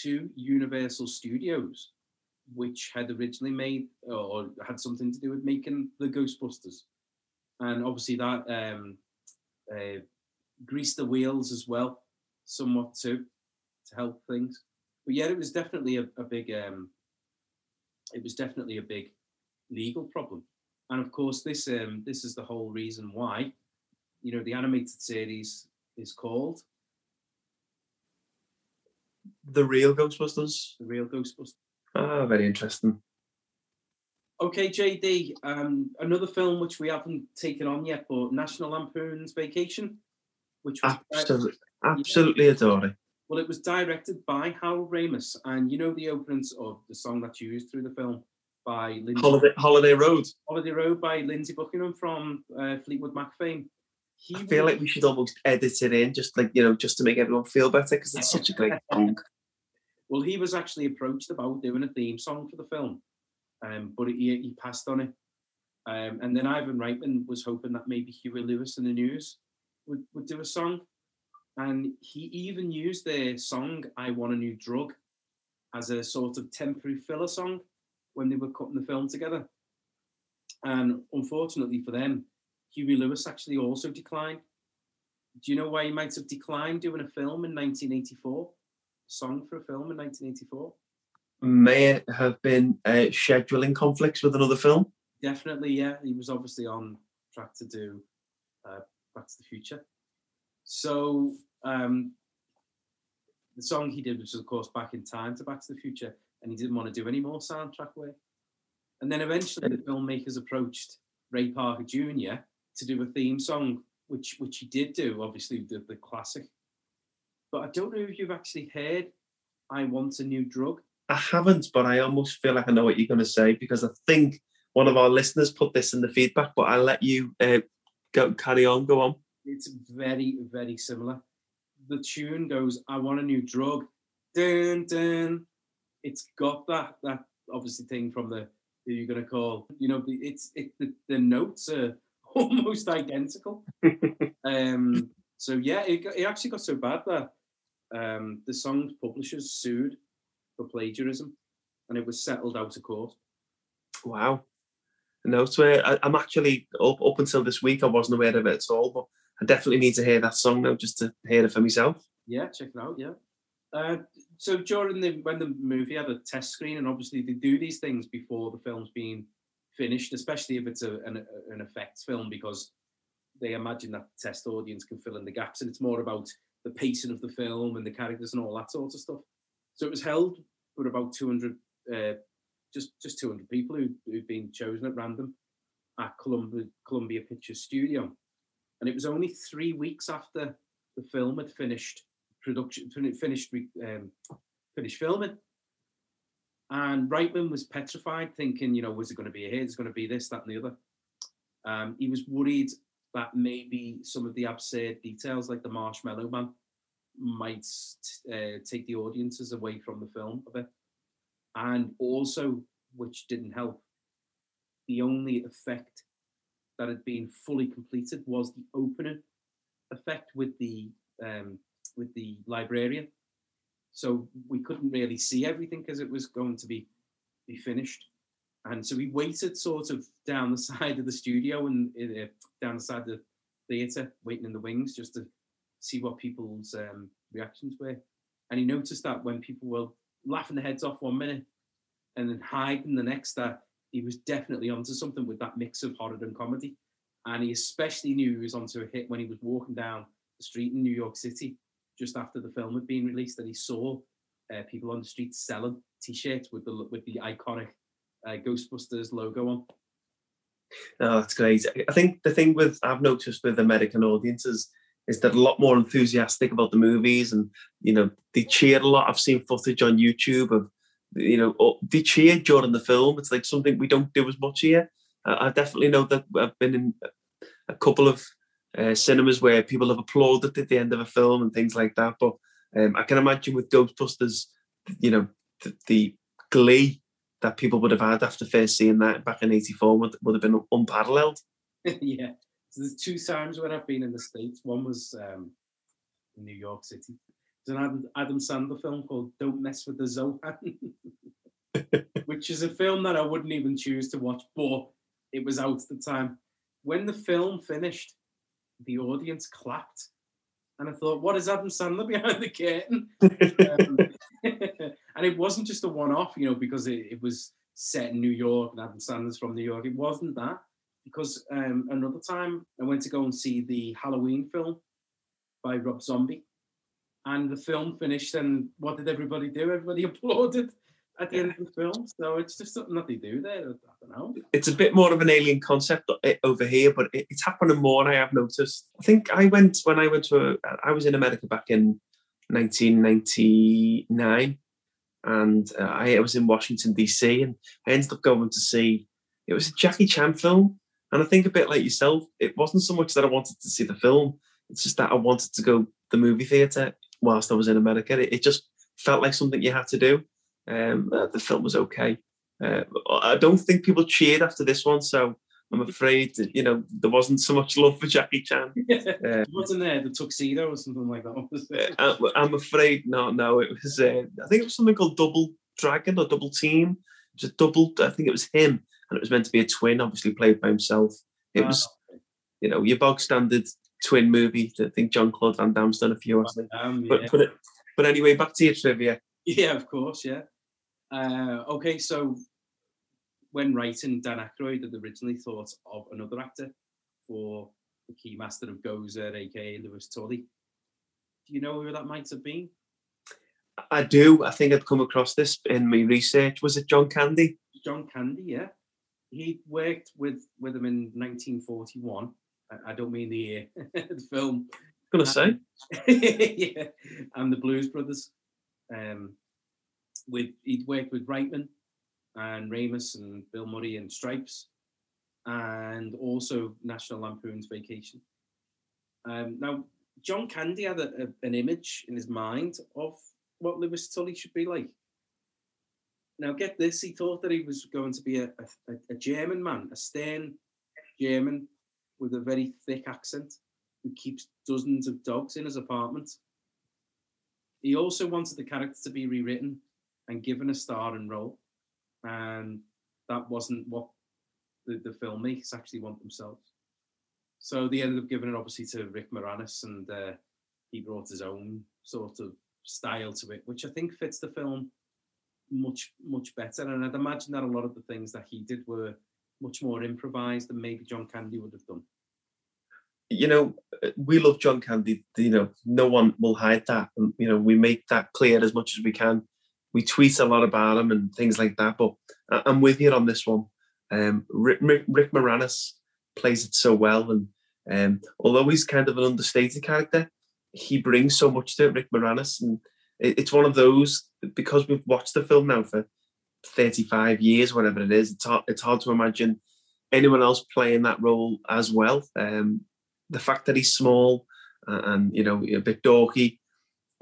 Speaker 3: to Universal Studios, which had originally made or had something to do with making the Ghostbusters, and obviously that um, uh, greased the wheels as well, somewhat too, to help things. But yeah, it was definitely a, a big um, it was definitely a big legal problem. And of course, this um, this is the whole reason why, you know, the animated series is called
Speaker 2: The Real Ghostbusters.
Speaker 3: The Real Ghostbusters.
Speaker 2: Ah, very interesting.
Speaker 3: Okay, JD. Um, another film which we haven't taken on yet, but National Lampoon's Vacation, which was
Speaker 2: absolutely, absolutely yeah. adoring.
Speaker 3: Well, it was directed by Harold Ramis, and you know the openings of the song that's used through the film by Lindsay
Speaker 2: Holiday, Holiday Road.
Speaker 3: Holiday Road by Lindsey Buckingham from uh, Fleetwood Mac fame.
Speaker 2: He I feel was, like we should almost edit it in, just like you know, just to make everyone feel better because it's such a great song.
Speaker 3: Well, he was actually approached about doing a theme song for the film, um, but he, he passed on it. Um, and then Ivan Reitman was hoping that maybe Huey Lewis and the News would, would do a song. And he even used their song, I Want a New Drug, as a sort of temporary filler song when they were cutting the film together. And unfortunately for them, Huey Lewis actually also declined. Do you know why he might have declined doing a film in 1984? Song for a film in 1984?
Speaker 2: May it have been uh, scheduling conflicts with another film?
Speaker 3: Definitely, yeah. He was obviously on track to do uh, Back to the Future. So um, the song he did was, of course, Back in Time to Back to the Future, and he didn't want to do any more soundtrack work. And then eventually the filmmakers approached Ray Parker Jr. to do a theme song, which which he did do, obviously the, the classic. But I don't know if you've actually heard I Want a New Drug.
Speaker 2: I haven't, but I almost feel like I know what you're going to say because I think one of our listeners put this in the feedback, but I'll let you uh, go carry on, go on.
Speaker 3: It's very, very similar. The tune goes, I want a new drug. Dun, dun, it's got that that obviously thing from the who you're going to call? You know it's it the, the notes are almost identical. Um so yeah it, it actually got so bad that um the song's publishers sued for plagiarism and it was settled out of court.
Speaker 2: Wow. No so I, i'm actually up, up until this week i wasn't aware of it at all but i definitely need to hear that song now just to hear it for myself.
Speaker 3: Yeah check it out yeah. Uh, so during the when the movie had a test screen, and obviously they do these things before the film's being finished, especially if it's a, an, an effects film, because they imagine that the test audience can fill in the gaps, and it's more about the pacing of the film and the characters and all that sort of stuff. So it was held for about 200, uh, just just 200 people who, who'd been chosen at random at Columbia, Columbia Pictures Studio, and it was only three weeks after the film had finished production finished um, finished filming. And Reitman was petrified, thinking, you know, was it going to be a hit? Is going to be this, that, and the other. Um, he was worried that maybe some of the absurd details, like the Marshmallow Man, might uh, take the audiences away from the film a bit. And also, which didn't help, the only effect that had been fully completed was the opening effect with the um, with the librarian. So we couldn't really see everything because it was going to be be finished. And so we waited sort of down the side of the studio and uh, down the side of the theatre, waiting in the wings just to see what people's um, reactions were. And he noticed that when people were laughing their heads off one minute and then hiding the next, that he was definitely onto something with that mix of horror and comedy. And he especially knew he was onto a hit when he was walking down the street in New York City just after the film had been released that he saw uh, people on the street selling T-shirts with the with the iconic uh, Ghostbusters logo on.
Speaker 2: Oh, that's great. I think the thing with I've noticed with American audiences is they're a lot more enthusiastic about the movies, and you know they cheer a lot. I've seen footage on YouTube of you know they cheer during the film. It's like something we don't do as much here. I, I definitely know that I've been in a couple of uh, cinemas where people have applauded at the end of a film and things like that. But um, I can imagine with Ghostbusters, you know, the, the glee that people would have had after first seeing that back in '84 would, would have been unparalleled.
Speaker 3: yeah, so there's two times when I've been in the states. One was um, in New York City. There's an Adam, Adam Sandler film called "Don't Mess with the Zohan," which is a film that I wouldn't even choose to watch, but it was out at the time. When the film finished, the audience clapped and I thought, what is Adam Sandler behind the curtain? um, and it wasn't just a one-off, you know, because it, it, was set in New York and Adam Sandler's from New York. It wasn't that because um, another time I went to go and see the Halloween film by Rob Zombie, and the film finished. And what did everybody do? Everybody applauded at the end of the film. So it's just something that they do there. I don't know.
Speaker 2: It's a bit more of an alien concept over here, but it's happening more. And i have noticed. I think I went when I went to. A, I was in America back in 1999, and uh, I was in Washington DC, and I ended up going to see. It was a Jackie Chan film, and I think a bit like yourself, it wasn't so much that I wanted to see the film. It's just that I wanted to go the movie theater whilst I was in America. It, it just felt like something you had to do. Um, uh, the film was okay. Uh, I don't think people cheered after this one, so I'm afraid that, you know there wasn't so much love for Jackie Chan.
Speaker 3: Uh, wasn't there the tuxedo or something like that?
Speaker 2: uh, I'm afraid no, no. It was uh, I think it was something called Double Dragon or Double Team. It was a double. I think it was him, and it was meant to be a twin, obviously played by himself. It was, ah, you know, your bog standard twin movie. That I think John Claude Van Damme's done a few. Um, yeah. But but, but anyway, back to your trivia.
Speaker 3: Yeah, of course, yeah. Uh, okay, so when writing, Dan Aykroyd had originally thought of another actor for the key master of Gozer, aka Louis Tully. Do you know who that might have been?
Speaker 2: I do. I think I'd come across this in my research. Was it John Candy?
Speaker 3: John Candy, yeah. He worked with with him in 1941. I, don't mean the year, the film.
Speaker 2: Gonna say,
Speaker 3: yeah, and the Blues Brothers. Um, with he'd worked with Reitman and Ramis and Bill Murray and Stripes, and also National Lampoon's Vacation. Um, now, John Candy had a, a, an image in his mind of what Louis Tully should be like. Now, get this, he thought that he was going to be a, a, a German man, a stern German with a very thick accent who keeps dozens of dogs in his apartment. He also wanted the character to be rewritten and given a starring role. And that wasn't what the, the filmmakers actually want themselves. So they ended up giving it obviously to Rick Moranis, and uh, he brought his own sort of style to it, which I think fits the film much much better. And I'd imagine that a lot of the things that he did were much more improvised than maybe John Candy would have done.
Speaker 2: You know, we love John Candy. You know, no one will hide that, and you know, we make that clear as much as we can we tweet a lot about him and things like that. But I'm with you on this one. Um, Rick, Rick, Moranis plays it so well, and um, although he's kind of an understated character, he brings so much to it, Rick Moranis, and it, it's one of those because we've watched the film now for 35 years, whatever it is. It's hard, it's hard to imagine anyone else playing that role as well. Um, the fact that he's small and, and you know a bit dorky,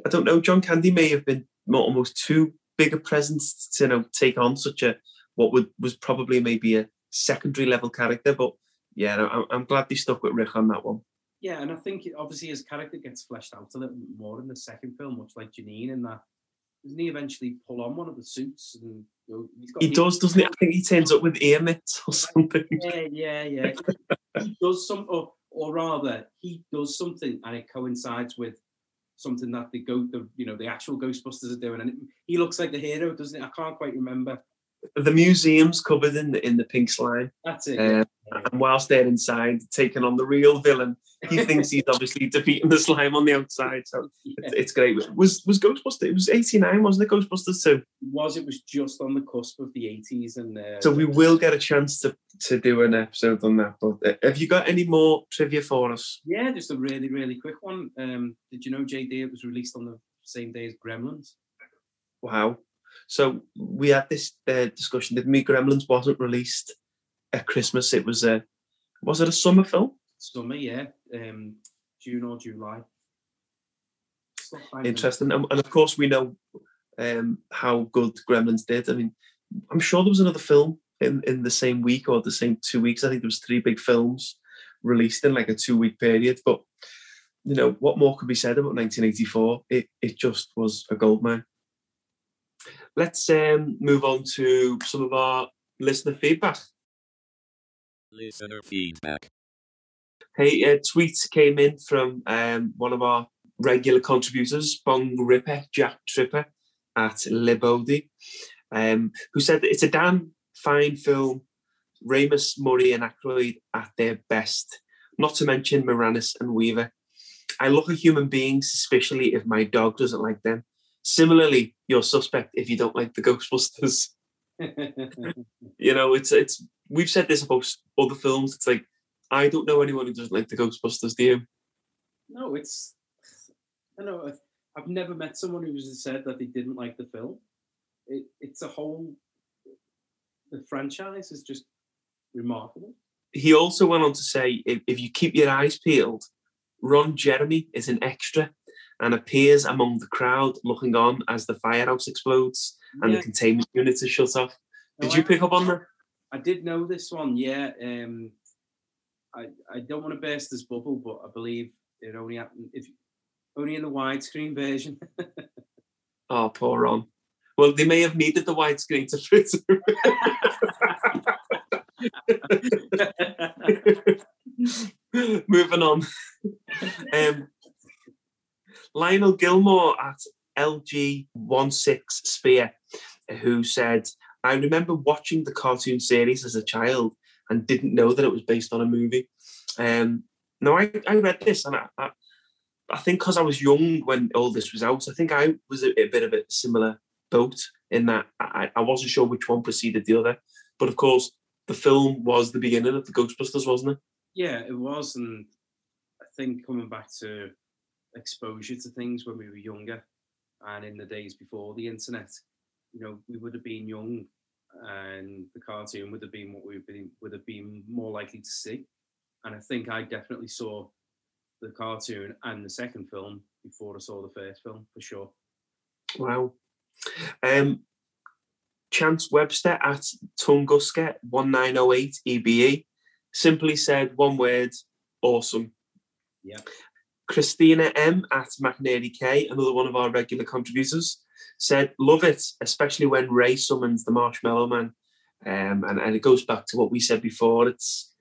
Speaker 2: I don't know. John Candy may have been almost too bigger presence to you know take on such a what would was probably maybe a secondary level character. But yeah, I'm, I'm glad they stuck with Rick on that one.
Speaker 3: Yeah, and I think obviously his character gets fleshed out a little more in the second film, much like Janine in that. Doesn't he eventually pull on one of the suits? And you know,
Speaker 2: he does, doesn't he? I think he turns up with ear mitts or something.
Speaker 3: Yeah, yeah, yeah. he does some, or, or rather, he does something, and it coincides with something that the go the you know the actual Ghostbusters are doing, and he looks like the hero, doesn't it? I can't quite remember.
Speaker 2: The museum's covered in the in the pink slime.
Speaker 3: That's it. Uh,
Speaker 2: And whilst they're inside taking on the real villain, he thinks he's obviously defeating the slime on the outside. So
Speaker 3: Yeah.
Speaker 2: it's, it's great. Was was Ghostbusters? It was eighty nine, wasn't it? Ghostbusters two.
Speaker 3: was it was just on the cusp of the 80s and uh,
Speaker 2: So we will get a chance to to do an episode on that. But uh, have you got any more trivia for us?
Speaker 3: yeah just a really really quick one um did you know jd it was released on the same day as gremlins
Speaker 2: Wow. So we had this uh, discussion. Did me Gremlins wasn't released at Christmas? It was a was it a summer film?
Speaker 3: summer yeah um june or july
Speaker 2: Interesting. And, and of course, we know um, how good Gremlins did. I mean, I'm sure there was another film in, in the same week or the same two weeks. I think there was three big films released in like a two week period. But you know, what more could be said about 1984? It it just was a goldmine. Let's um, move on to some of our listener feedback.
Speaker 1: Listener feedback.
Speaker 2: Hey, a tweet came in from um, one of our regular contributors, Bong Ripper, Jack Tripper at Libody, um, who said that it's a damn fine film. Ramis, Murray, and Aykroyd at their best, not to mention Moranis and Weaver. I look at human beings especially if my dog doesn't like them. Similarly, you're suspect if you don't like the Ghostbusters. You know, it's it's we've said this about other films. It's like I don't know anyone who doesn't like the Ghostbusters. Do you?
Speaker 3: no it's i know I've- never met someone who has said that they didn't like the film it, it's a whole the franchise is just remarkable
Speaker 2: He also went on to say, if, if you keep your eyes peeled, Ron Jeremy is an extra and appears among the crowd looking on as the firehouse explodes and
Speaker 3: Yeah.
Speaker 2: the containment unit is shut off.
Speaker 3: No,
Speaker 2: Did you
Speaker 3: I-
Speaker 2: pick up on that?
Speaker 3: I did know this one, yeah. Um, I I don't want to burst this bubble, but I believe it only happened if only in the widescreen version.
Speaker 2: Oh, poor Ron. Well, they may have needed the widescreen to fit. Moving on. um, Lionel Gilmore at LG16 Spear, who said, I remember watching the cartoon series as a child and didn't know that it was based on a movie. Um, no, I, I read this and I, I, I think because I was young when all this was out, I think I was a, a bit of a similar boat in that I, I wasn't sure which one preceded the other. But of course, the film was the beginning of the Ghostbusters, wasn't it?
Speaker 3: yeah, it was, and I think coming back to exposure to things when we were younger and in the days before the internet, you know, we would have been young, and the cartoon would have been what we would, been, would have been more likely to see. And I think I definitely saw the cartoon and the second film before I saw the first film for sure.
Speaker 2: Wow. Um, Chance Webster at Tunguska 1908 EBE simply said one word awesome.
Speaker 3: Yeah.
Speaker 2: Christina M at McNary K, another one of our regular contributors, said, Love it, especially when Ray summons the Marshmallow Man. Um, and, and it goes back to what we said before. It's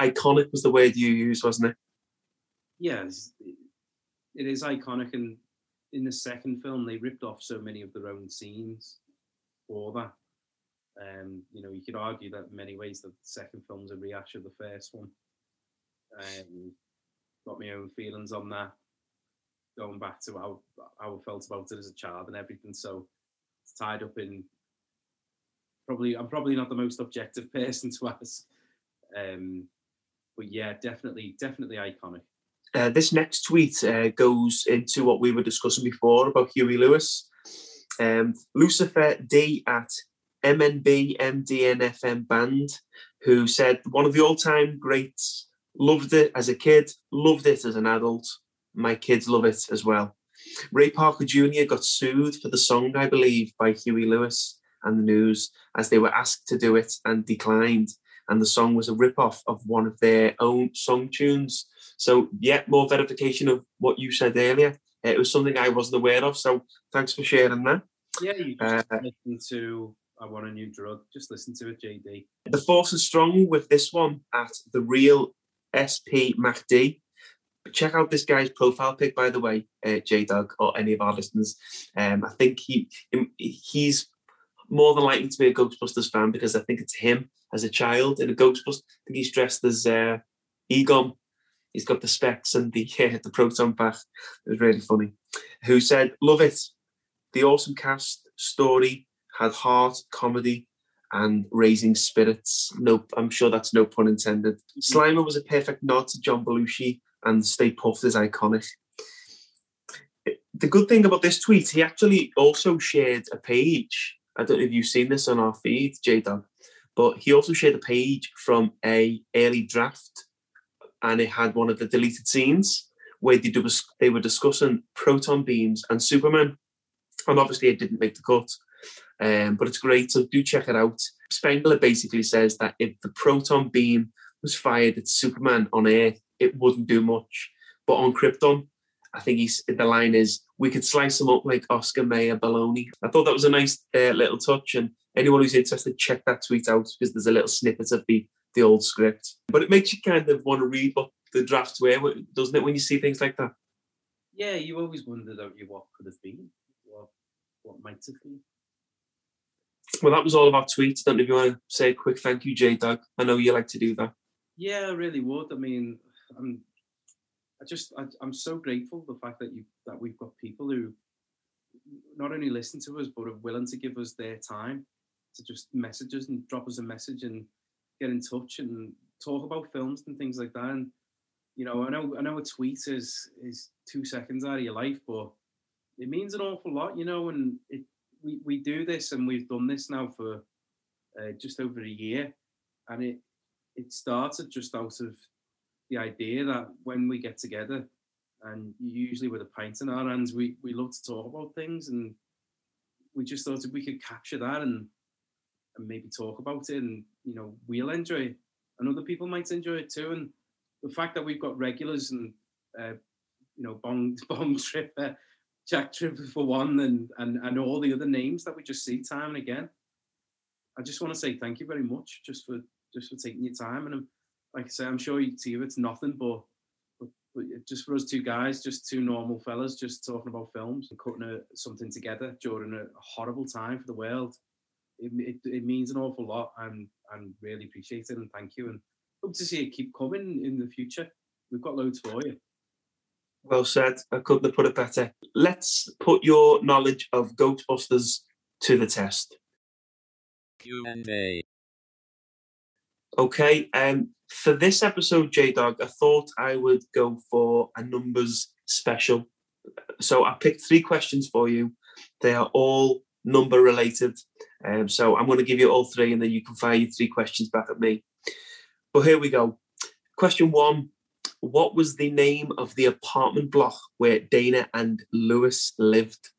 Speaker 2: iconic, was the word you used, wasn't it?
Speaker 3: Yes, it's- iconic, and in the second film they ripped off so many of their own scenes for that. Um, you know, you could argue that in many ways the second film's a rehash of the first one. Um, got my own feelings on that, going back to how how I felt about it as a child and everything. So it's tied up in probably I'm probably not the most objective person to ask. Um, but yeah, definitely, definitely iconic.
Speaker 2: Uh, this next tweet uh, goes into what we were discussing before about Huey Lewis. Um, Lucifer D at MNB MDNFM Band, who said one of the all-time greats, loved it as a kid, loved it as an adult. My kids love it as well. Ray Parker Jr. got sued for the song, I believe, by Huey Lewis and the News, as they were asked to do it and declined. And the song was a rip-off of one of their own song tunes. So, yeah, more verification of what you said earlier. It was something I wasn't aware of. So, thanks for sharing that.
Speaker 3: Yeah, you just
Speaker 2: Uh,
Speaker 3: listen to I Want a New Drug. Just listen to it, JD.
Speaker 2: The force is strong with this one at the real SP MacD. Check out this guy's profile pic, by the way, uh, J Dog, or any of our listeners. Um, I think he he's more than likely to be a Ghostbusters fan because I think it's him as a child in a Ghostbusters. I think he's dressed as uh, Egon. He's got the specs and the uh, the proton pack. It was really funny. Who said, "Love it, the awesome cast story had heart, comedy, and raising spirits. Nope, I'm sure that's no pun intended. Mm-hmm. Slimer was a perfect nod to John Belushi, and Stay Puft is iconic. The good thing about this tweet, he actually also shared a page. I don't know if you've seen this on our feed, J Dog, but he also shared a page from a early draft, and it had one of the deleted scenes where they, do, they were discussing proton beams and Superman, and obviously it didn't make the cut. Um, but it's great, so do check it out. Spengler basically says that if the proton beam was fired at Superman on Earth, it wouldn't do much. But on Krypton, I think he's the line is we could slice them up like Oscar Mayer baloney. I thought that was a nice uh, little touch, and anyone who's interested, check that tweet out because there's a little snippet of the the old script. But it makes you kind of want to read what the drafts were, doesn't it? When you see things like that.
Speaker 3: Yeah, you always wonder, don't you, what could have been, what what might have been.
Speaker 2: Well, that was all our tweets. Don't know if you want to say a quick thank you, J Dog. I know you like to do that.
Speaker 3: Yeah, I really would. I mean, I'm, I just, I, am so grateful the fact that you that we've got people who not only listen to us but are willing to give us their time to just message us and drop us a message and get in touch and talk about films and things like that. And you know, I know, I know a tweet is is two seconds out of your life, but it means an awful lot, you know, and it we, we do this and we've done this now for uh, just over a year. And it it started just out of the idea that when we get together and usually with a pint in our hands we, we love to talk about things and we just thought if we could capture that and and maybe talk about it and you know we'll enjoy it. And other people might enjoy it too and the fact that we've got regulars and uh, you know bong bong trip uh, Jack Tripper for one, and, and and all the other names that we just see time and again. I just want to say thank you very much just for just for taking your time. And I'm, like I say, I'm sure you, you it's nothing, but, but, but just for us two guys, just two normal fellas, just talking about films and cutting a, something together during a horrible time for the world. It, it, it means an awful lot, and and really appreciate it. And thank you. And hope to see it keep coming in the future. We've got loads for you.
Speaker 2: Well said. I couldn't have put it better. Let's put your knowledge of Ghostbusters to the test.
Speaker 1: Q and A.
Speaker 2: Okay. Um, for this episode, J Dog, I thought I would go for a numbers special. So I picked three questions for you. They are all number related. Um, so I'm going to give you all three, and then you can fire your three questions back at me. But here we go. Question one what was the name of the apartment block where Dana and Louis lived?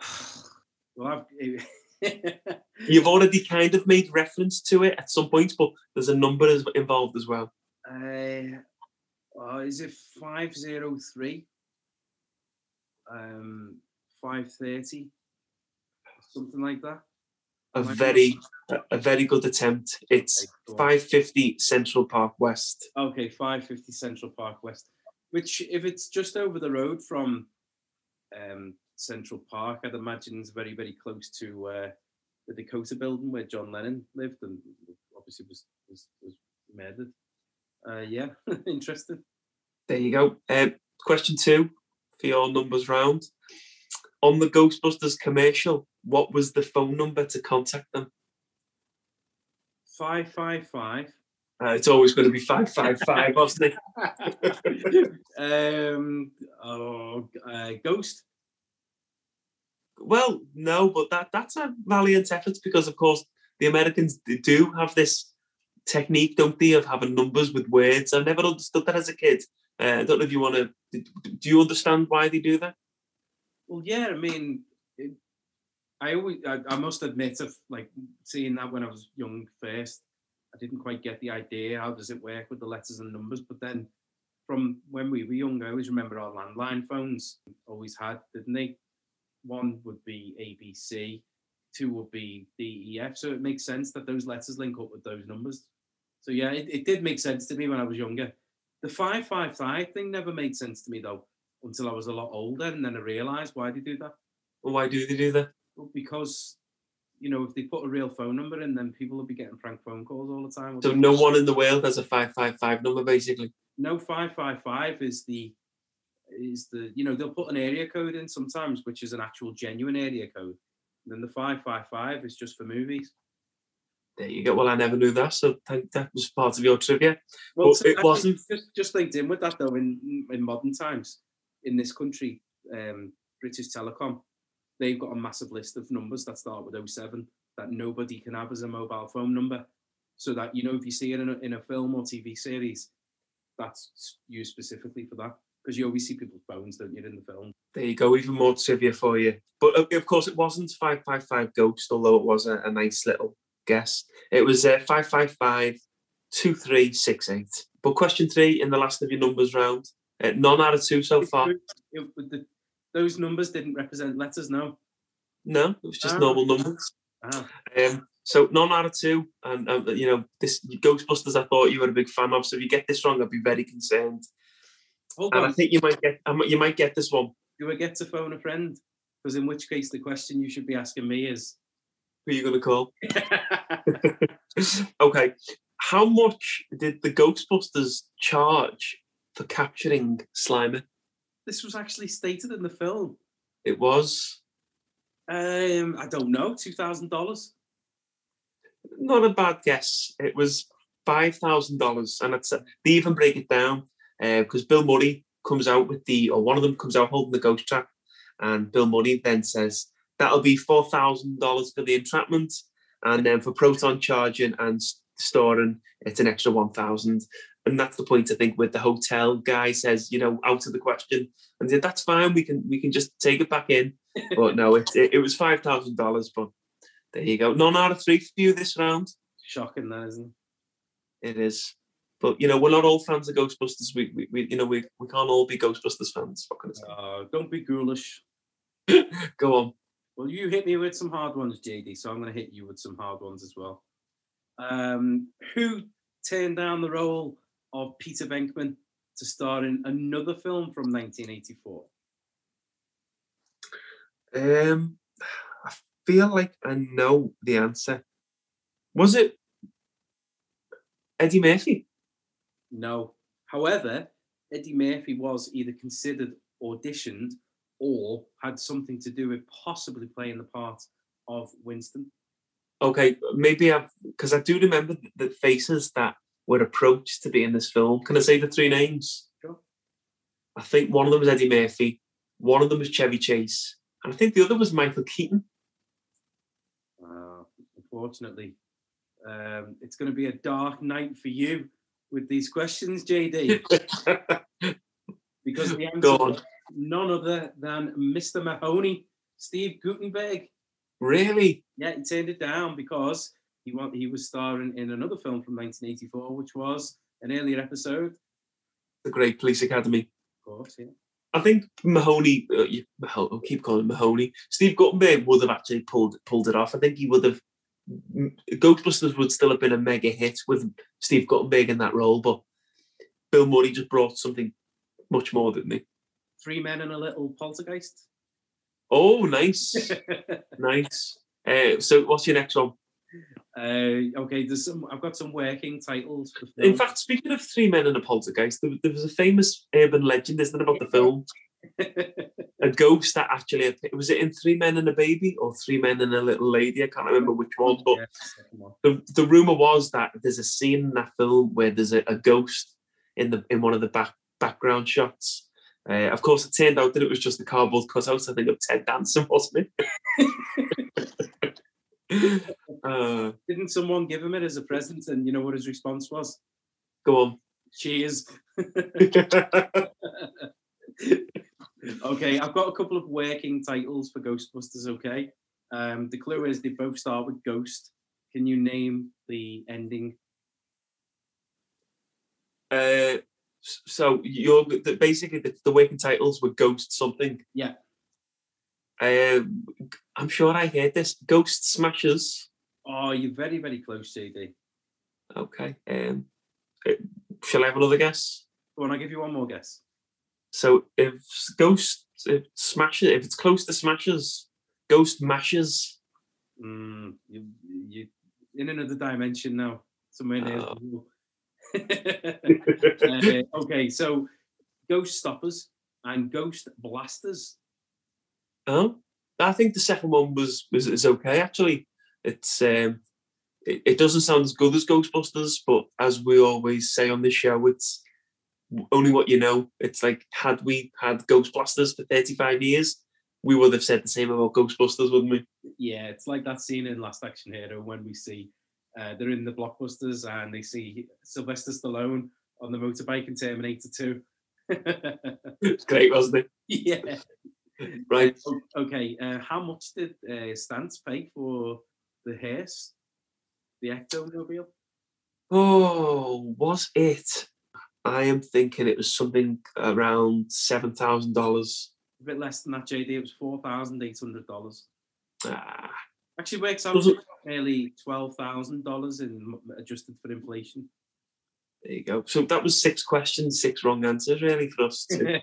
Speaker 3: Well,
Speaker 2: You've already kind of made reference to it at some point, but there's a number involved as well.
Speaker 3: Uh, oh, is it 503? Um, 530? Something like that?
Speaker 2: A very a very good attempt. It's 550 Central Park West.
Speaker 3: Okay, 550 Central Park West. Which, if it's just over the road from um, Central Park, I'd imagine is very, very close to uh, the Dakota building where John Lennon lived and obviously was was, was murdered. Uh, yeah, interesting.
Speaker 2: There you go. Uh, question two for your numbers round. On the Ghostbusters commercial, what was the phone number to contact them?
Speaker 3: 555.
Speaker 2: Uh, it's always going to be 555, wasn't
Speaker 3: it? um, oh, uh, Ghost?
Speaker 2: Well, no, but that that's a valiant effort because, of course, the Americans do have this technique, don't they, of having numbers with words. I never understood that as a kid. Uh, I don't know if you want to. Do you understand why they do that?
Speaker 3: Well, yeah. I mean, I always, I, I, must admit, of like seeing that when I was young first, I didn't quite get the idea. How does it work with the letters and numbers? But then, from when we were young, I always remember our landline phones always had, didn't they? One would be ABC, two would be DEF. So it makes sense that those letters link up with those numbers. So yeah, it, it did make sense to me when I was younger. The five five five thing never made sense to me though until I was a lot older, and then I realised why they do that.
Speaker 2: Well, why do they do that?
Speaker 3: Because you know, if they put a real phone number in, then people will be getting prank phone calls all the time.
Speaker 2: So no one in the world has a five five five number, basically.
Speaker 3: no five five five is the is the you know they'll put an area code in sometimes, which is an actual genuine area code. And then the five five five is just for movies.
Speaker 2: There you go. Well, I never knew that, so that was part of your trivia.
Speaker 3: Well,
Speaker 2: But
Speaker 3: so
Speaker 2: it wasn't-
Speaker 3: just just linked in with that though. In in modern times, in this country, um, British Telecom, they've got a massive list of numbers that start with 07 that nobody can have as a mobile phone number. So that you know, if you see it in a, in a film or TV series, that's used specifically for that. Because you always see people's phones, don't you, in the film?
Speaker 2: There you go. Even more trivia for you. But uh, of course, it wasn't five five five Ghost, although it was a, a nice little guess. It was uh, five five five two three six eight. But question three in the last of your numbers round. Uh, none out of two so far.
Speaker 3: It- the- those numbers didn't represent letters, no.
Speaker 2: No, it was just
Speaker 3: Ah.
Speaker 2: normal numbers.
Speaker 3: Ah,
Speaker 2: Um, so none out of two, and um, you know this Ghostbusters. I thought you were a big fan of. So if you get this wrong, I'd be very concerned.
Speaker 3: hold
Speaker 2: And I think you might get you might get this one.
Speaker 3: Do I get to phone a friend? Because in which case, the question you should be asking me is.
Speaker 2: Who are you going to call? okay. How much did the Ghostbusters charge for capturing Slimer?
Speaker 3: This was actually stated in the film.
Speaker 2: It was
Speaker 3: Um, I don't know, two thousand dollars.
Speaker 2: not a bad guess. It was five thousand dollars, and it's they even break it down because Bill Murray comes out with the, or one of them comes out holding the ghost trap, and Bill Murray then says that'll be four thousand dollars for the entrapment, and then for proton charging and storing, it's an extra one thousand. And that's the point I think with the hotel guy says, you know, out of the question, and said that's fine. We can we can just take it back in. But no, it it, it was five thousand dollars. But there you go. None out of three for you this round.
Speaker 3: Shocking, that isn't it?
Speaker 2: It is. But you know, we're not all fans of Ghostbusters. We, we, we you know, we, we can't all be Ghostbusters fans. What can I
Speaker 3: Uh, don't be ghoulish.
Speaker 2: Go on.
Speaker 3: Well, you hit me with some hard ones, JD, so I'm going to hit you with some hard ones as well. Um, who turned down the role of Peter Venkman to star in another film from 1984?
Speaker 2: Um, I feel like I know the answer. Was it Eddie Murphy?
Speaker 3: No. However, Eddie Murphy was either considered auditioned or had something to do with possibly playing the part of Winston.
Speaker 2: Okay, maybe I've because I do remember the faces that were approached to be in this film. Can I say the three names?
Speaker 3: Sure.
Speaker 2: I think one of them was Eddie Murphy, one of them was Chevy Chase, and I think the other was Michael Keaton.
Speaker 3: Uh, unfortunately, um, it's going to be a dark night for you with these questions, JD, because the answer
Speaker 2: Go on.
Speaker 3: was none other than Mr. Mahoney, Steve Guttenberg.
Speaker 2: Really?
Speaker 3: Yeah, he turned it down because he want, he was starring in another film from 1984, which was an earlier episode.
Speaker 2: The Great Police Academy.
Speaker 3: Of course, yeah.
Speaker 2: I think Mahoney, uh, you- Maho- I'll keep calling Mahoney. Steve Guttenberg would have actually pulled pulled it off. I think he would have. Ghostbusters would still have been a mega hit with Steve Guttenberg in that role, but Bill Murray just brought something much more, didn't he?
Speaker 3: Three Men and a Little Poltergeist.
Speaker 2: Oh, nice, nice. Uh, so, what's your next one?
Speaker 3: Uh, okay, there's some. I've got some working titles. For
Speaker 2: In fact, speaking of three men and a poltergeist, there, there was a famous urban legend, isn't it, about the film? A ghost that actually. Was it in Three Men and a Baby or Three Men and a Little Lady? I can't remember which one, but
Speaker 3: Yeah, second one.
Speaker 2: the, the rumor was that there's a scene in that film where there's a, a ghost in the in one of the back background shots. Uh, of course, it turned out that it was just a cardboard cutout, I think, of Ted Danson, wasn't it? uh,
Speaker 3: Didn't someone give him it as a present? And you know what his response was?
Speaker 2: go on.
Speaker 3: Cheers. okay, I've got a couple of working titles for Ghostbusters. Okay, um, the clue is they both start with ghost. Can you name the ending?
Speaker 2: Uh, so you're the, basically the, the working titles were Ghost something.
Speaker 3: Yeah.
Speaker 2: Um, I'm sure I heard this. Ghost Smashers.
Speaker 3: Oh, you're very, very close, JD.
Speaker 2: Okay. Um, uh, shall I have another guess?
Speaker 3: On, I'll give you one more guess.
Speaker 2: So if Ghost if Smashers, if it's close to Smashes, Ghost Mashers.
Speaker 3: Mm, you, you in another dimension now, somewhere near.
Speaker 2: Oh.
Speaker 3: uh, okay, so Ghost Stoppers and Ghost Blasters.
Speaker 2: Oh, I think the second one was was is okay actually. It's um, it, it doesn't sound as good as Ghostbusters, but as we always say on this show, it's only what you know. It's like had we had Ghostbusters for thirty five years, we would have said the same about Ghostbusters, wouldn't we?
Speaker 3: Yeah, it's like that scene in Last Action Hero when we see uh, they're in the blockbusters and they see Sylvester Stallone on the motorbike in Terminator 2.
Speaker 2: It's great, wasn't it?
Speaker 3: yeah.
Speaker 2: Right.
Speaker 3: Okay. Uh, how much did uh, Stantz pay for the hearse, the Ectomobile?
Speaker 2: Oh, was it? I am thinking it was something around seven thousand dollars.
Speaker 3: A bit less than that, JD. It was four thousand eight hundred dollars.
Speaker 2: Ah,
Speaker 3: Actually, works out
Speaker 2: Doesn't-
Speaker 3: nearly twelve thousand dollars in adjusted for inflation.
Speaker 2: there you go. So that was six questions, six wrong answers, really, for us. To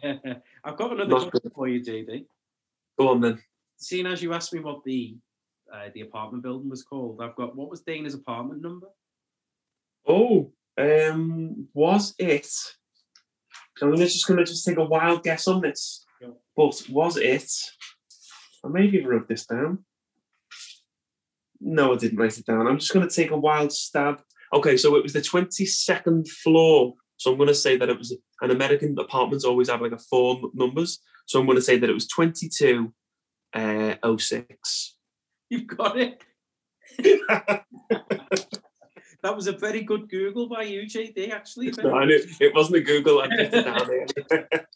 Speaker 3: I've got another
Speaker 2: Not
Speaker 3: question for you, JD.
Speaker 2: go on then.
Speaker 3: Seeing as you asked me what the uh, the apartment building was called, I've got what was Dana's apartment number?
Speaker 2: Oh, um, was it? I'm gonna just gonna just take a wild guess on this.
Speaker 3: Yeah.
Speaker 2: But was it? I maybe wrote this down. No, I didn't write it down. I'm just gonna take a wild stab. Okay, so it was the 22nd floor. So I'm gonna say that it was an American apartments always have like a four numbers. So I'm gonna say that it was 22 uh, 06.
Speaker 3: You've got it. that was a very good Google by you, JD. Actually,
Speaker 2: No, I knew, it wasn't a Google. I put it down earlier.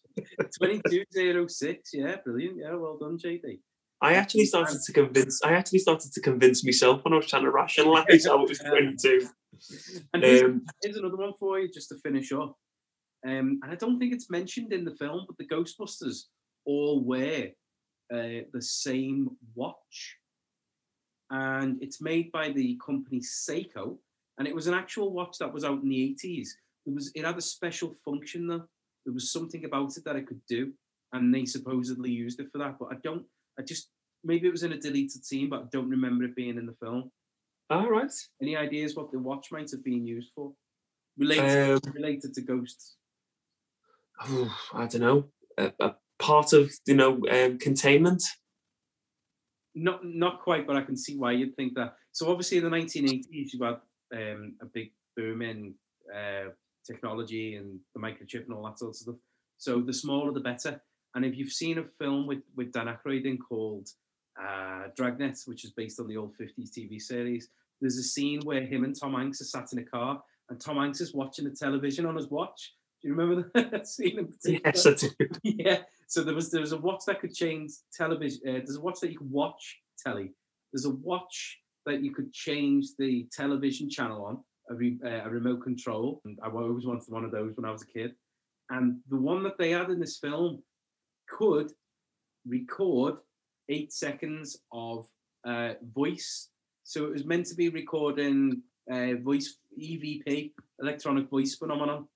Speaker 3: twenty-two zero six. Yeah, brilliant. Yeah, well done, JD.
Speaker 2: I actually started to convince. I actually started to convince myself when I was trying to rationalise how it was twenty-two.
Speaker 3: And here's,
Speaker 2: Um,
Speaker 3: here's another one for you, just to finish up. Um, and I don't think it's mentioned in the film, but the Ghostbusters all wear uh, the same watch, and it's made by the company Seiko, and it was an actual watch that was out in the eighties. It was it had a special function though. There was something about it that it could do, and they supposedly used it for that. But I don't. I just maybe it was in a deleted scene, but I don't remember it being in the film.
Speaker 2: all right.
Speaker 3: Any ideas what the watch might have been used for? Related,
Speaker 2: Um,
Speaker 3: related to ghosts.
Speaker 2: oh, I don't know. A, a part of you know um, containment.
Speaker 3: Not not quite, but I can see why you'd think that. So obviously in the 1980s, you had um, a big boom in uh, technology and the microchip and all that sort of stuff. So the smaller the better. And if you've seen a film with with Dan Aykroyd in called uh, Dragnet, which is based on the old 50s TV series, there's a scene where him and Tom Hanks are sat in a car, and Tom Hanks is watching the television on his watch. Do you remember that scene in particular?
Speaker 2: Yes, I do.
Speaker 3: yeah. So there was there was a watch that could change television. Uh, there's a watch that you could watch telly. There's a watch that you could change the television channel on a, re, uh, a remote control. And I always wanted one of those when I was a kid. And the one that they had in this film could record eight seconds of uh, voice. So it was meant to be recording uh, voice EVP, electronic voice phenomenon.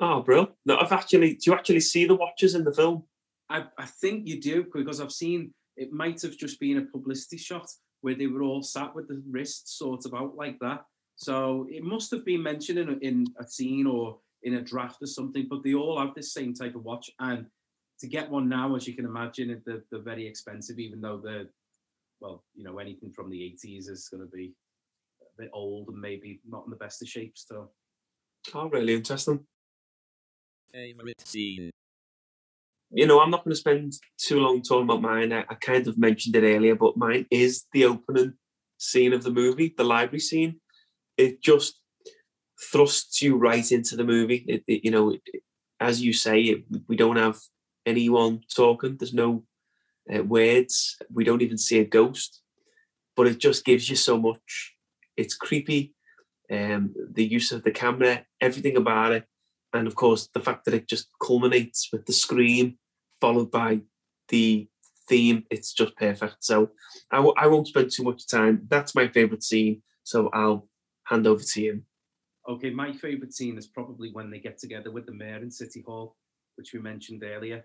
Speaker 2: Oh, bro. No, I've actually. Do you actually see the watches in the film?
Speaker 3: I, I think you do because I've seen it might have just been a publicity shot where they were all sat with the wrists sort of out like that. So it must have been mentioned in a, in a scene or in a draft or something, but they all have this same type of watch. And to get one now, as you can imagine, they're, they're very expensive, even though they're, well, you know, anything from the 80s is going to be a bit old and maybe not in the best of shape still.
Speaker 2: Oh, really interesting.
Speaker 1: Favorite scene.
Speaker 2: You know, I'm not going to spend too long talking about mine. I, I kind of mentioned it earlier, but mine is the opening scene of the movie, the library scene. It just thrusts you right into the movie. It, it- you know, it, as you say, it, we don't have anyone talking. There's no uh, words. We don't even see a ghost, but it just gives you so much. It's creepy. Um, the use of the camera, everything about it, and of course the fact that it just culminates with the scream followed by the theme. It's just perfect. So I w- I won't spend too much time. That's my favorite scene. So I'll hand over to you.
Speaker 3: Okay, my favourite scene is probably when they get together with the mayor in City Hall, which we mentioned earlier.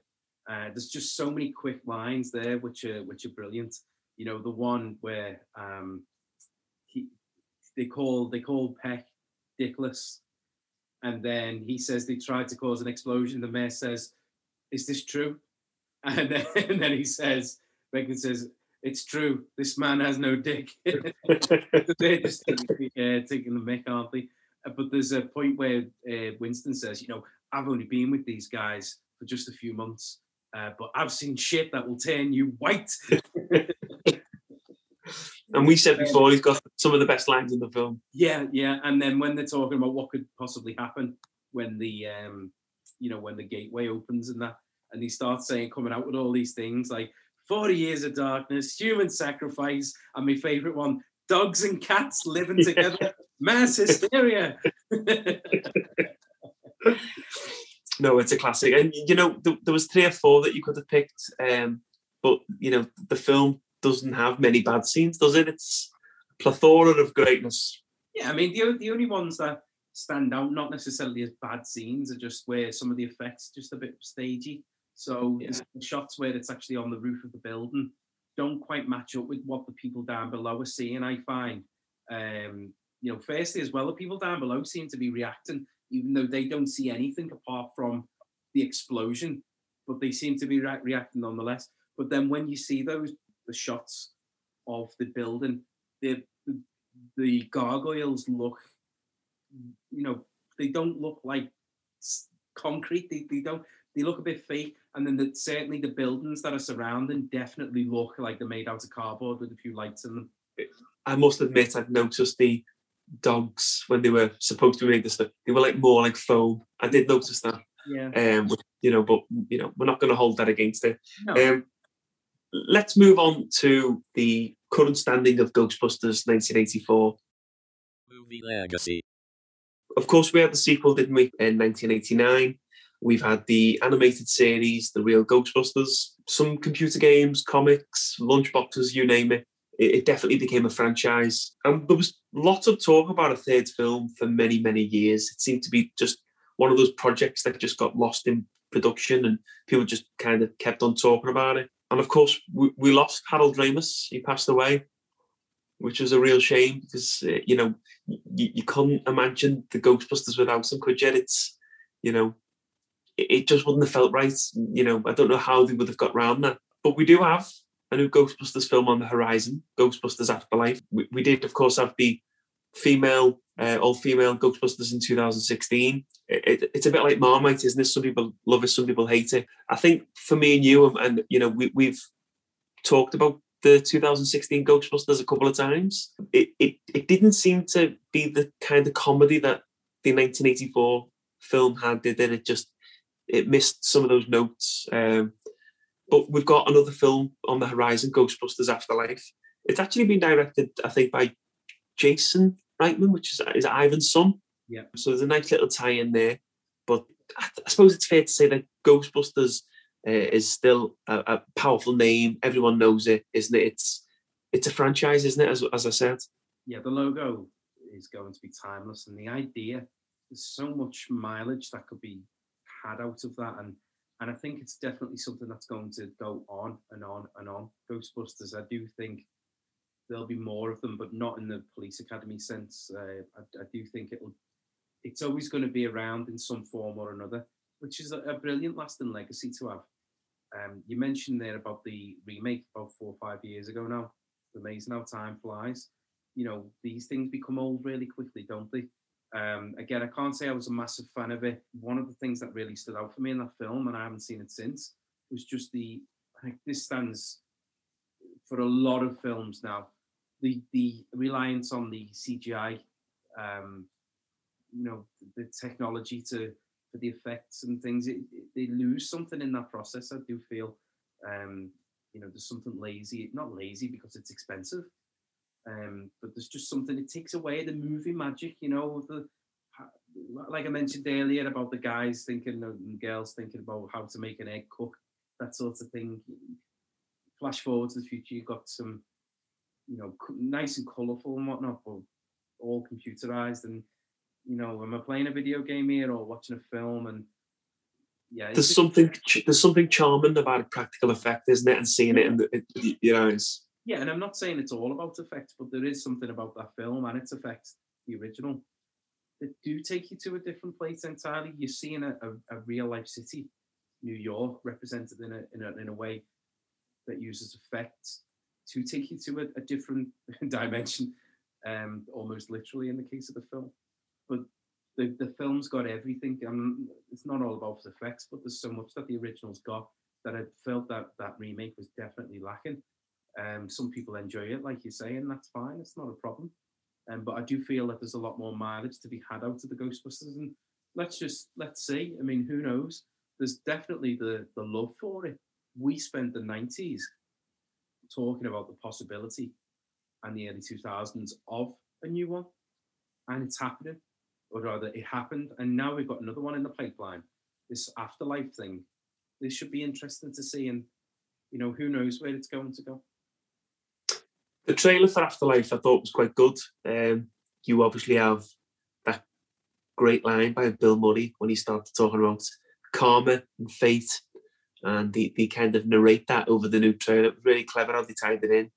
Speaker 3: Uh, there's just so many quick lines there, which are which are brilliant. You know, the one where um, he they call they call Peck dickless, and then he says they tried to cause an explosion. The mayor says, "Is this true?" And then, and then he says, Bacon says, "It's true. This man has no dick." They're just taking, uh, taking the mick, aren't they? Uh, But there's a point where uh, Winston says, "You know, I've only been with these guys for just a few months, uh, but I've seen shit that will turn you white."
Speaker 2: And we said before he's got some of the best lines in the film.
Speaker 3: Yeah, yeah. And then when they're talking about what could possibly happen when the um, you know, when the gateway opens and that, and he starts saying coming out with all these things like 40 years of darkness, human sacrifice, and my favorite one, dogs and cats living together, mass hysteria.
Speaker 2: No, it's a classic. And you know, th- there was three or four that you could have picked, um, but you know, the film doesn't have many bad scenes, does it? It's a plethora of greatness.
Speaker 3: yeah, I mean the the only ones that stand out, not necessarily as bad scenes, are just where some of the effects just a bit stagey. So
Speaker 2: Yeah.
Speaker 3: the the shots where it's actually on the roof of the building don't quite match up with what the people down below are seeing. I find, um, you know, firstly as well, the people down below seem to be reacting, even though they don't see anything apart from the explosion, but they seem to be re- reacting nonetheless. But then when you see those the shots of the building, the the, the gargoyles look, you know, they don't look like concrete. They, they don't. They look a bit fake. And then the, certainly the buildings that are surrounding definitely look like they're made out of cardboard with a few lights in them.
Speaker 2: I must admit, I've noticed the dogs when they were supposed to be made this stuff, they were like more like foam. I did notice that.
Speaker 3: Yeah.
Speaker 2: Um, you know, but you know, we're not going to hold that against it.
Speaker 3: No.
Speaker 2: Um, let's move on to the current standing of Ghostbusters 1984.
Speaker 1: Movie legacy.
Speaker 2: Of course, we had the sequel, didn't we, in 1989. We've had the animated series, The Real Ghostbusters, some computer games, comics, lunchboxes, you name it. It, it definitely became a franchise. And there was lots of talk about a third film for many, many years. It seemed to be just one of those projects that just got lost in production and people just kind of kept on talking about it. And of course, we, we lost Harold Ramis. He passed away, which was a real shame because, uh, you know, you, you couldn't imagine the Ghostbusters without him, could? It's, you know, it, it just wouldn't have felt right. You know, I don't know how they would have got round that. But we do have a new Ghostbusters film on the horizon, Ghostbusters Afterlife. We, we did, of course, have the female, uh, all-female Ghostbusters in 2016. It, it, it's a bit like Marmite, isn't it? Some people love it, some people hate it. I think for me and you, and you know, we, we've talked about the 2016 Ghostbusters a couple of times. It, it it didn't seem to be the kind of comedy that the 1984 film had, did it? It just it missed some of those notes. Um, but we've got another film on the horizon, Ghostbusters Afterlife. It's actually been directed, I think, by Jason Reitman, which is is Ivan's son.
Speaker 3: Yeah.
Speaker 2: So there's a nice little tie in there. But I, I suppose it's fair to say that Ghostbusters uh, is still a, a powerful name. Everyone knows it, isn't it? It's it's a franchise, isn't it? As as I said.
Speaker 3: yeah, the logo is going to be timeless, and the idea there's so much mileage that could be had out of that, and and I think it's definitely something that's going to go on and on and on. Ghostbusters, I do think there'll be more of them, but not in the police academy sense. Uh, I, I do think it'll it's always going to be around in some form or another, which is a, a brilliant lasting legacy to have. Um, you mentioned there about the remake about four or five years ago now. It's amazing how time flies. You know, these things become old really quickly, don't they? Um, again, I can't say I was a massive fan of it. One of the things that really stood out for me in that film, and I haven't seen it since, was just the. I think this stands for a lot of films now. The the reliance on the CGI, um, you know, the technology to for the effects and things. It, it- they lose something in that process. I do feel, um, you know, there's something lazy. Not lazy because it's expensive, um, but there's just something. It takes away the movie magic. You know, the like I mentioned earlier about the guys thinking and girls thinking about how to make an egg cook, that sort of thing. Flash forward to the future, you've got some, you know, nice and colourful and whatnot, but all computerized. And you know, am I playing a video game here or watching a film? And yeah,
Speaker 2: There's something there's something charming about a practical effect, isn't it? And seeing it, in the, it, you know, it's
Speaker 3: Yeah, and I'm not saying it's all about effects, but there is something about that film and its effects, the original, that do take you to a different place entirely. You're seeing a, a, a real life city, New York, represented in a, in a in a way that uses effects to take you to a, a different dimension, um, almost literally in the case of the film. But the, the film's got everything. and it's not all about effects, but there's so much that the original's got that I felt that that remake was definitely lacking. Um, some people enjoy it, like you say, and that's fine. It's not a problem. Um, but I do feel that there's a lot more mileage to be had out of the Ghostbusters, and let's just let's see. I mean, who knows? There's definitely the the love for it. We spent the '90s talking about the possibility and the early 2000s of a new one, and it's happening, or rather, it happened, and now we've got another one in the pipeline. This afterlife thing. This should be interesting to see, and you know, who knows where it's going to go
Speaker 2: the trailer for Afterlife I thought was quite good. Um, you obviously have that great line by Bill Murray when he started talking about karma and fate, and they, they kind of narrate that over the new trailer. It was really clever how they tied it in,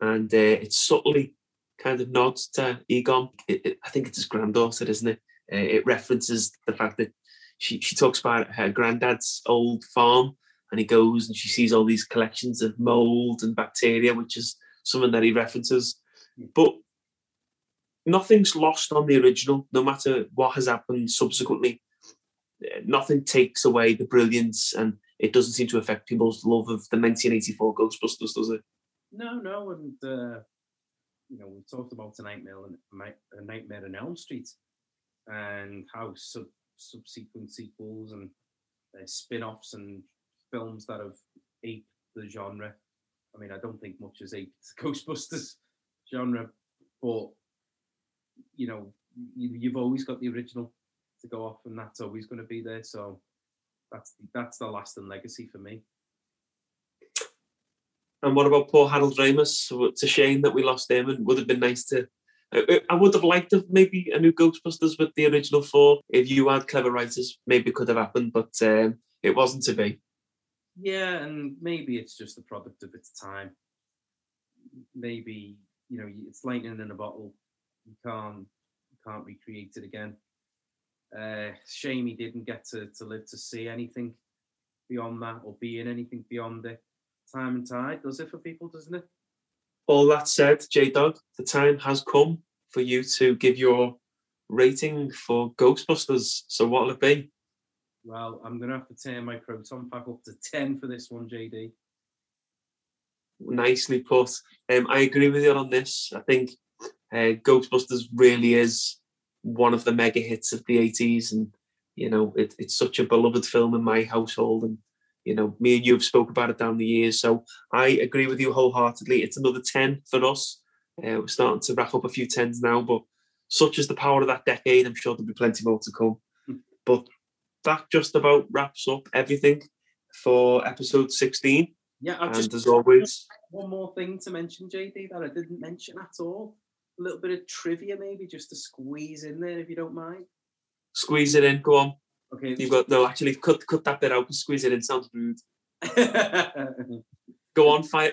Speaker 2: and uh, it subtly kind of nods to Egon. It, it, I think it's his granddaughter, isn't it? Uh, it references the fact that she, she talks about her granddad's old farm, and he goes and she sees all these collections of mold and bacteria, which is something that he references. But nothing's lost on the original, no matter what has happened subsequently. Nothing takes away the brilliance, and it doesn't seem to affect people's love of the 1984 Ghostbusters, does it?
Speaker 3: No, no, and uh, you know we talked about a nightmare, a nightmare in Elm Street, and how sub subsequent sequels and uh, spin-offs and films that have aped the genre I mean, I don't think much is a Ghostbusters genre, but you know, you, have always got the original to go off, and that's always going to be there. So that's that's the lasting legacy for me.
Speaker 2: And what about poor Harold Ramis? It's a shame that we lost him, and would have been nice to. I would have liked to maybe a new Ghostbusters with the original four. If you had clever writers, maybe it could have happened, but um, it wasn't to be.
Speaker 3: Yeah, and maybe it's just a product of its time. Maybe you know it's lightning in a bottle. You can't you can't recreate it again. Uh, shame he didn't get to, to live to see anything beyond that or be in anything beyond it. Time and tide does it for people, doesn't it?
Speaker 2: All that said, J Dog, the time has come for you to give your rating for Ghostbusters. So what'll it be?
Speaker 3: Well, I'm going to have to turn my proton pack up to 10 for this one, JD.
Speaker 2: Nicely put. Um, I agree with you on this. I think uh, Ghostbusters really is one of the mega hits of the 80s. And, you know, it, it's such a beloved film in my household. And, you know, me and you have spoke about it down the years. So I agree with you wholeheartedly. It's another 10 for us. Uh, we're starting to wrap up a few tens now, but such is the power of that decade. I'm sure there'll be plenty more to come. But that just about wraps up everything for episode 16.
Speaker 3: Yeah,
Speaker 2: I've and as always,
Speaker 3: one more thing to mention, JD, that I didn't mention at all. A little bit of trivia, maybe just to squeeze in there, if you don't mind.
Speaker 2: Squeeze it in. Go on.
Speaker 3: Okay.
Speaker 2: You've got no. Actually, cut cut that bit out and squeeze it in. Sounds rude. go on, fire.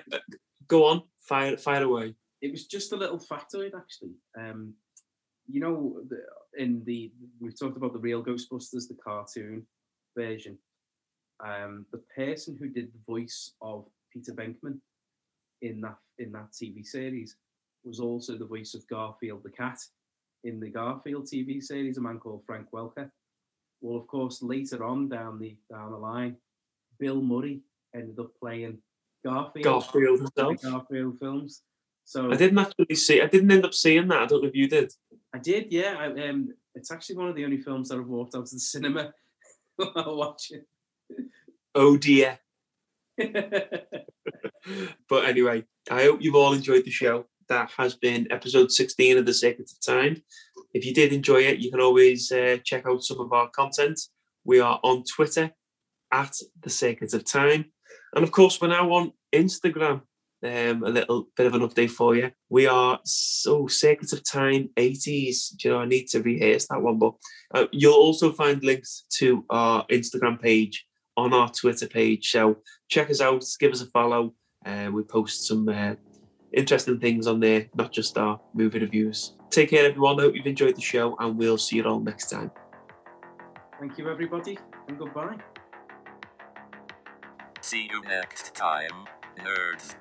Speaker 2: Go on, fire fire away.
Speaker 3: It was just a little factoid, actually. Um, you know, in the we've talked about the real Ghostbusters, the cartoon version. Um, the person who did the voice of Peter Venkman in that in that TV series was also the voice of Garfield the cat in the Garfield TV series, a man called Frank Welker. Well, of course, later on down the down the line, Bill Murray ended up playing Garfield.
Speaker 2: Garfield himself.
Speaker 3: Garfield films. So
Speaker 2: I didn't actually see. I didn't end up seeing that. I don't know if you did.
Speaker 3: I did. Yeah. I, um, it's actually one of the only films that I've walked out to the cinema while watching.
Speaker 2: Oh dear. but anyway, I hope you've all enjoyed the show. That has been episode 16 of The Secret of Time. If you did enjoy it, you can always uh, check out some of our content. We are on Twitter at The Secret of Time. And of course, we're now on Instagram um, a little bit of an update for you. We are so Secrets of Time 80s. Do you know, I need to rehearse that one, but uh, you'll also find links to our Instagram page on our Twitter page. So check us out, give us a follow. Uh, we post some uh, interesting things on there, not just our movie reviews. Take care, everyone. I Hope you've enjoyed the show, and we'll see you all next time.
Speaker 3: Thank you, everybody, and goodbye.
Speaker 1: See you next time, nerds.